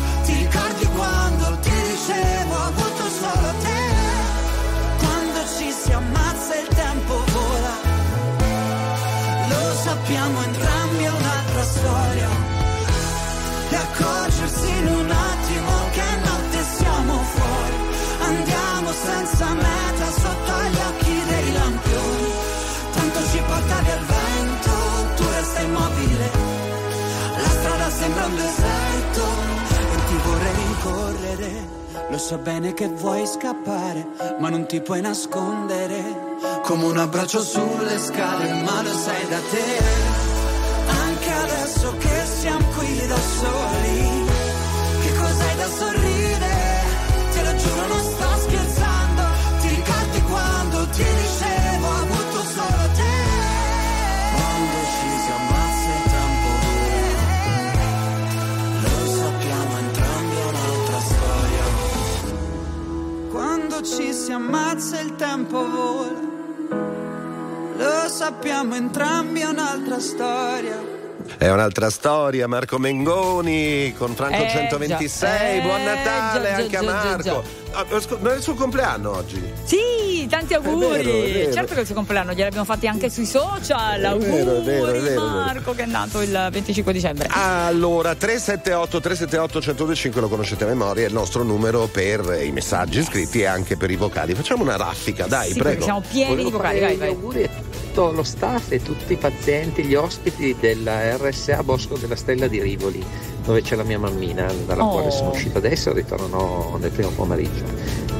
Lo sappiamo entrambi, un'altra storia. E accorgersi in un attimo che notte siamo fuori. Andiamo senza meta sotto gli occhi dei lampioni. Tanto ci portavi al vento, tu resta immobile. La strada sembra un deserto E ti vorrei rincorrere. Lo so bene che vuoi scappare, ma non ti puoi nascondere. Come un abbraccio sulle scale, ma lo sai da te. Anche adesso che siamo qui da soli. Che cos'hai da sorridere? Te lo giuro, non sto scherzando. Ti ricordi quando ti dicevo avuto solo te? Quando ci si ammazza il tempo vola. Lo sappiamo entrambi un'altra storia. Quando ci si ammazza il tempo vola. Lo sappiamo entrambi, è un'altra storia. È un'altra storia, Marco Mengoni con Franco Eh, 126. già. Buon Eh, Natale già, anche già, a Marco. Ah, Non è il suo compleanno oggi. Sì, tanti auguri. È vero, è vero. Certo che il suo compleanno glieli abbiamo fatti anche sui social. È auguri vero, è vero, è vero, è vero. Marco che è nato il 25 dicembre. Allora, 378 378 1025 lo conoscete a memoria, è il nostro numero per i messaggi scritti e anche per i vocali. Facciamo una raffica, dai, Sì, prego. siamo pieni di Volevo vocali, fare vai, gli vai. auguri a tutto lo staff e tutti i pazienti, gli ospiti della RSA Bosco della Stella di Rivoli, dove c'è la mia mammina, dalla Oh. quale sono uscito adesso e ritornerò nel primo pomeriggio.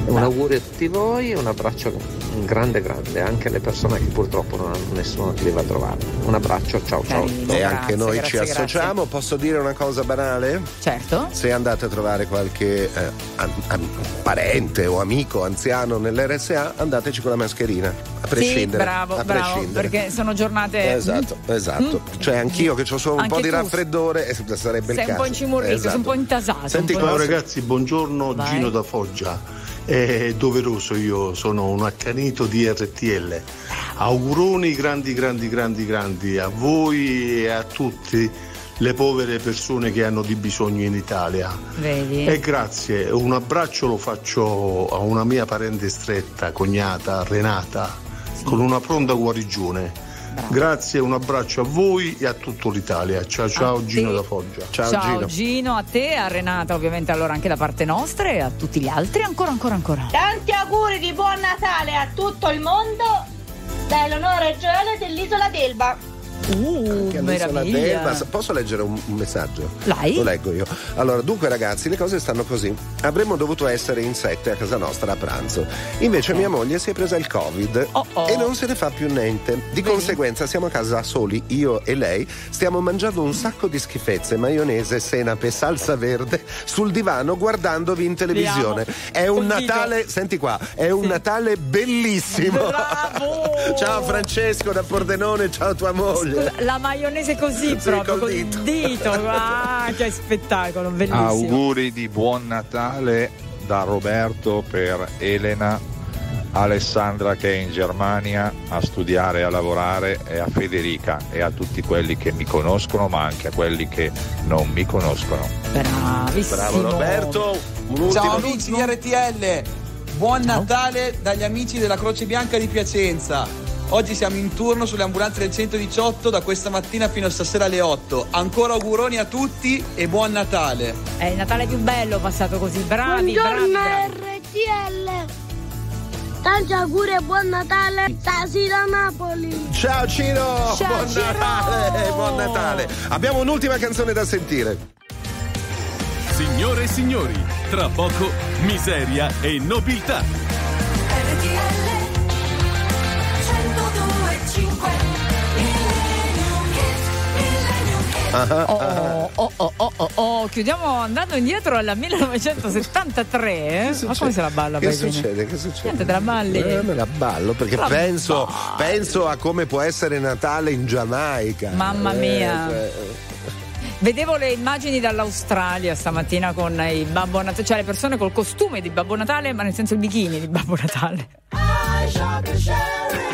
Un augurio a tutti voi e un abbraccio grande grande anche alle persone che purtroppo non hanno nessuno che li va a trovare. Un abbraccio, ciao ciao. E anche noi ci associamo. Posso dire una cosa banale? Certo. Se andate a trovare qualche eh, an- an- parente o amico anziano nell'RSA, andateci con la mascherina. A prescindere. Sì, bravo, a bravo, prescindere. perché sono giornate. Esatto, esatto. Cioè, anch'io che ho solo un Anche po' di tu. raffreddore, eh, sarebbe il Sei un caso. po' incimurrito, sei un po' intasato. Senti. Ciao ragazzi, buongiorno Vai. Gino da Foggia. È doveroso, io sono un accanito di RTL. Auguroni grandi, grandi, grandi, grandi a voi e a tutte le povere persone che hanno di bisogno in Italia. Vedi? E grazie, un abbraccio lo faccio a una mia parente stretta, cognata Renata, con una pronta guarigione. Grazie, un abbraccio a voi e a tutto l'Italia. Ciao ciao A Gino te. da Foggia. Ciao Gino. a te, a Renata ovviamente allora anche da parte nostra e a tutti gli altri ancora ancora ancora. Tanti auguri di buon Natale a tutto il mondo da Eleonora e Gioele dell'isola d'Elba. Uh, meraviglia. Posso leggere un, un messaggio? Vai. Lo leggo io. Allora, dunque ragazzi, le cose stanno così. Avremmo dovuto essere in sette a casa nostra a pranzo. Invece mia moglie si è presa il Covid e non se ne fa più niente. Di conseguenza siamo a casa soli, io e lei. Stiamo mangiando un sacco di schifezze, maionese, senape, salsa verde sul divano guardandovi in televisione. È un Condivido. Natale, senti qua, è un Natale bellissimo. Bravo! ciao Francesco da Pordenone, ciao tua moglie. Scusa, la maionese così Sì, proprio, col col dito. Ah, che spettacolo, bellissimo. Auguri di buon Natale da Roberto per Elena, Alessandra che è in Germania a studiare e a lavorare e a Federica e a tutti quelli che mi conoscono ma anche a quelli che non mi conoscono. Bravissimo. Bravo Roberto. Un ultimo. Ciao amici di RTL, buon Natale dagli amici della Croce Bianca di Piacenza. Oggi siamo in turno sulle ambulanze del 118 da questa mattina fino a stasera alle 8. Ancora auguroni a tutti e buon Natale. È il Natale più bello passato così. Bravi, Buongiorno bravi. bravi. RTL. Tanti auguri e buon Natale. Tasi da Napoli. Ciao Ciro, Ciao, buon Ciro! Natale, buon Natale. Abbiamo un'ultima canzone da sentire. Signore e signori, tra poco miseria e nobiltà. Oh, oh, oh, oh, oh, oh. Chiudiamo andando indietro al 1973. eh? Ma come se la balla Che succede? Che succede? Niente, te la balli. Eh, me la ballo perché La penso, penso a come può essere Natale in Giamaica. Mamma Eh, mia. cioè, Vedevo le immagini dall'Australia stamattina con i Babbo Natale, cioè le persone col costume di Babbo Natale, ma nel senso il bikini di Babbo Natale. All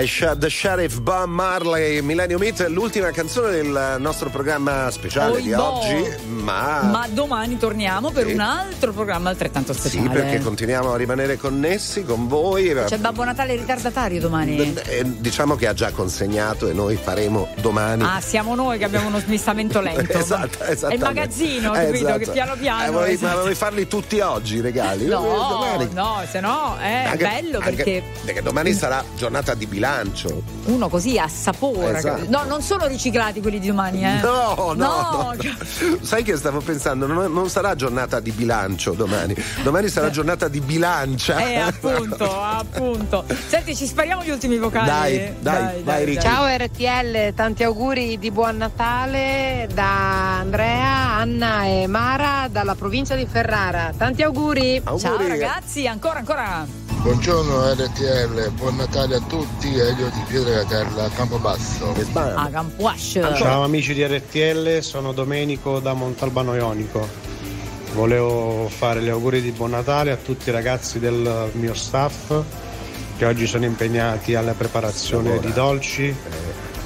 I Shot the Sheriff Bob Marley Millennium Hit, l'ultima canzone del nostro programma speciale Oi, di oggi, ma, Ma domani torniamo per Sì. un altro programma altrettanto sì, speciale. perché continuiamo a rimanere connessi con voi. C'è Babbo Natale ritardatario domani. Eh, diciamo che ha già consegnato e noi faremo domani. Ah, siamo noi che abbiamo uno smistamento lento. Esatto, È il magazzino, Eh, capito? esatto. Che piano piano. Eh, vuoi, esatto. Ma vuoi farli tutti oggi i regali? Eh, No, domani. no, se no è Anche- bello anche- perché perché domani sarà giornata di bilancio. uno così assapora. Esatto. capito? No, non sono riciclati quelli di domani, eh. No, no, no, No, Sai che stavo pensando? Non, non sarà giornata di bilancio domani. Domani sarà giornata di bilancia. Eh, appunto, appunto. Senti, ci spariamo gli ultimi vocali. Dai, dai, vai, Ricky. Ciao RTL, tanti auguri di buon Natale da Andrea, Anna e Mara dalla provincia di Ferrara. Tanti auguri. Ciao ragazzi, ancora, ancora. Buongiorno RTL, buon Natale a tutti, Elio di Piedratella, Campobasso. A Campuascio. Ciao amici di RTL, sono Domenico da Montalbano Ionico. Volevo fare gli auguri di buon Natale a tutti i ragazzi del mio staff che oggi sono impegnati alla preparazione di dolci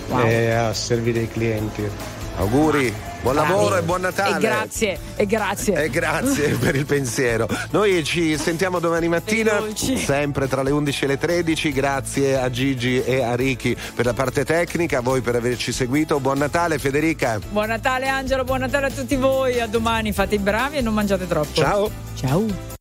Wow. e a servire i clienti. Auguri, buon Bravi. lavoro e buon Natale. E grazie, e grazie. E grazie per il pensiero. Noi ci sentiamo domani mattina, sempre tra le 11 e le 13. Grazie a Gigi e a Ricky per la parte tecnica, a voi per averci seguito. Buon Natale, Federica. Buon Natale Angelo, buon Natale a tutti voi. A domani, fate i bravi e non mangiate troppo. Ciao. Ciao.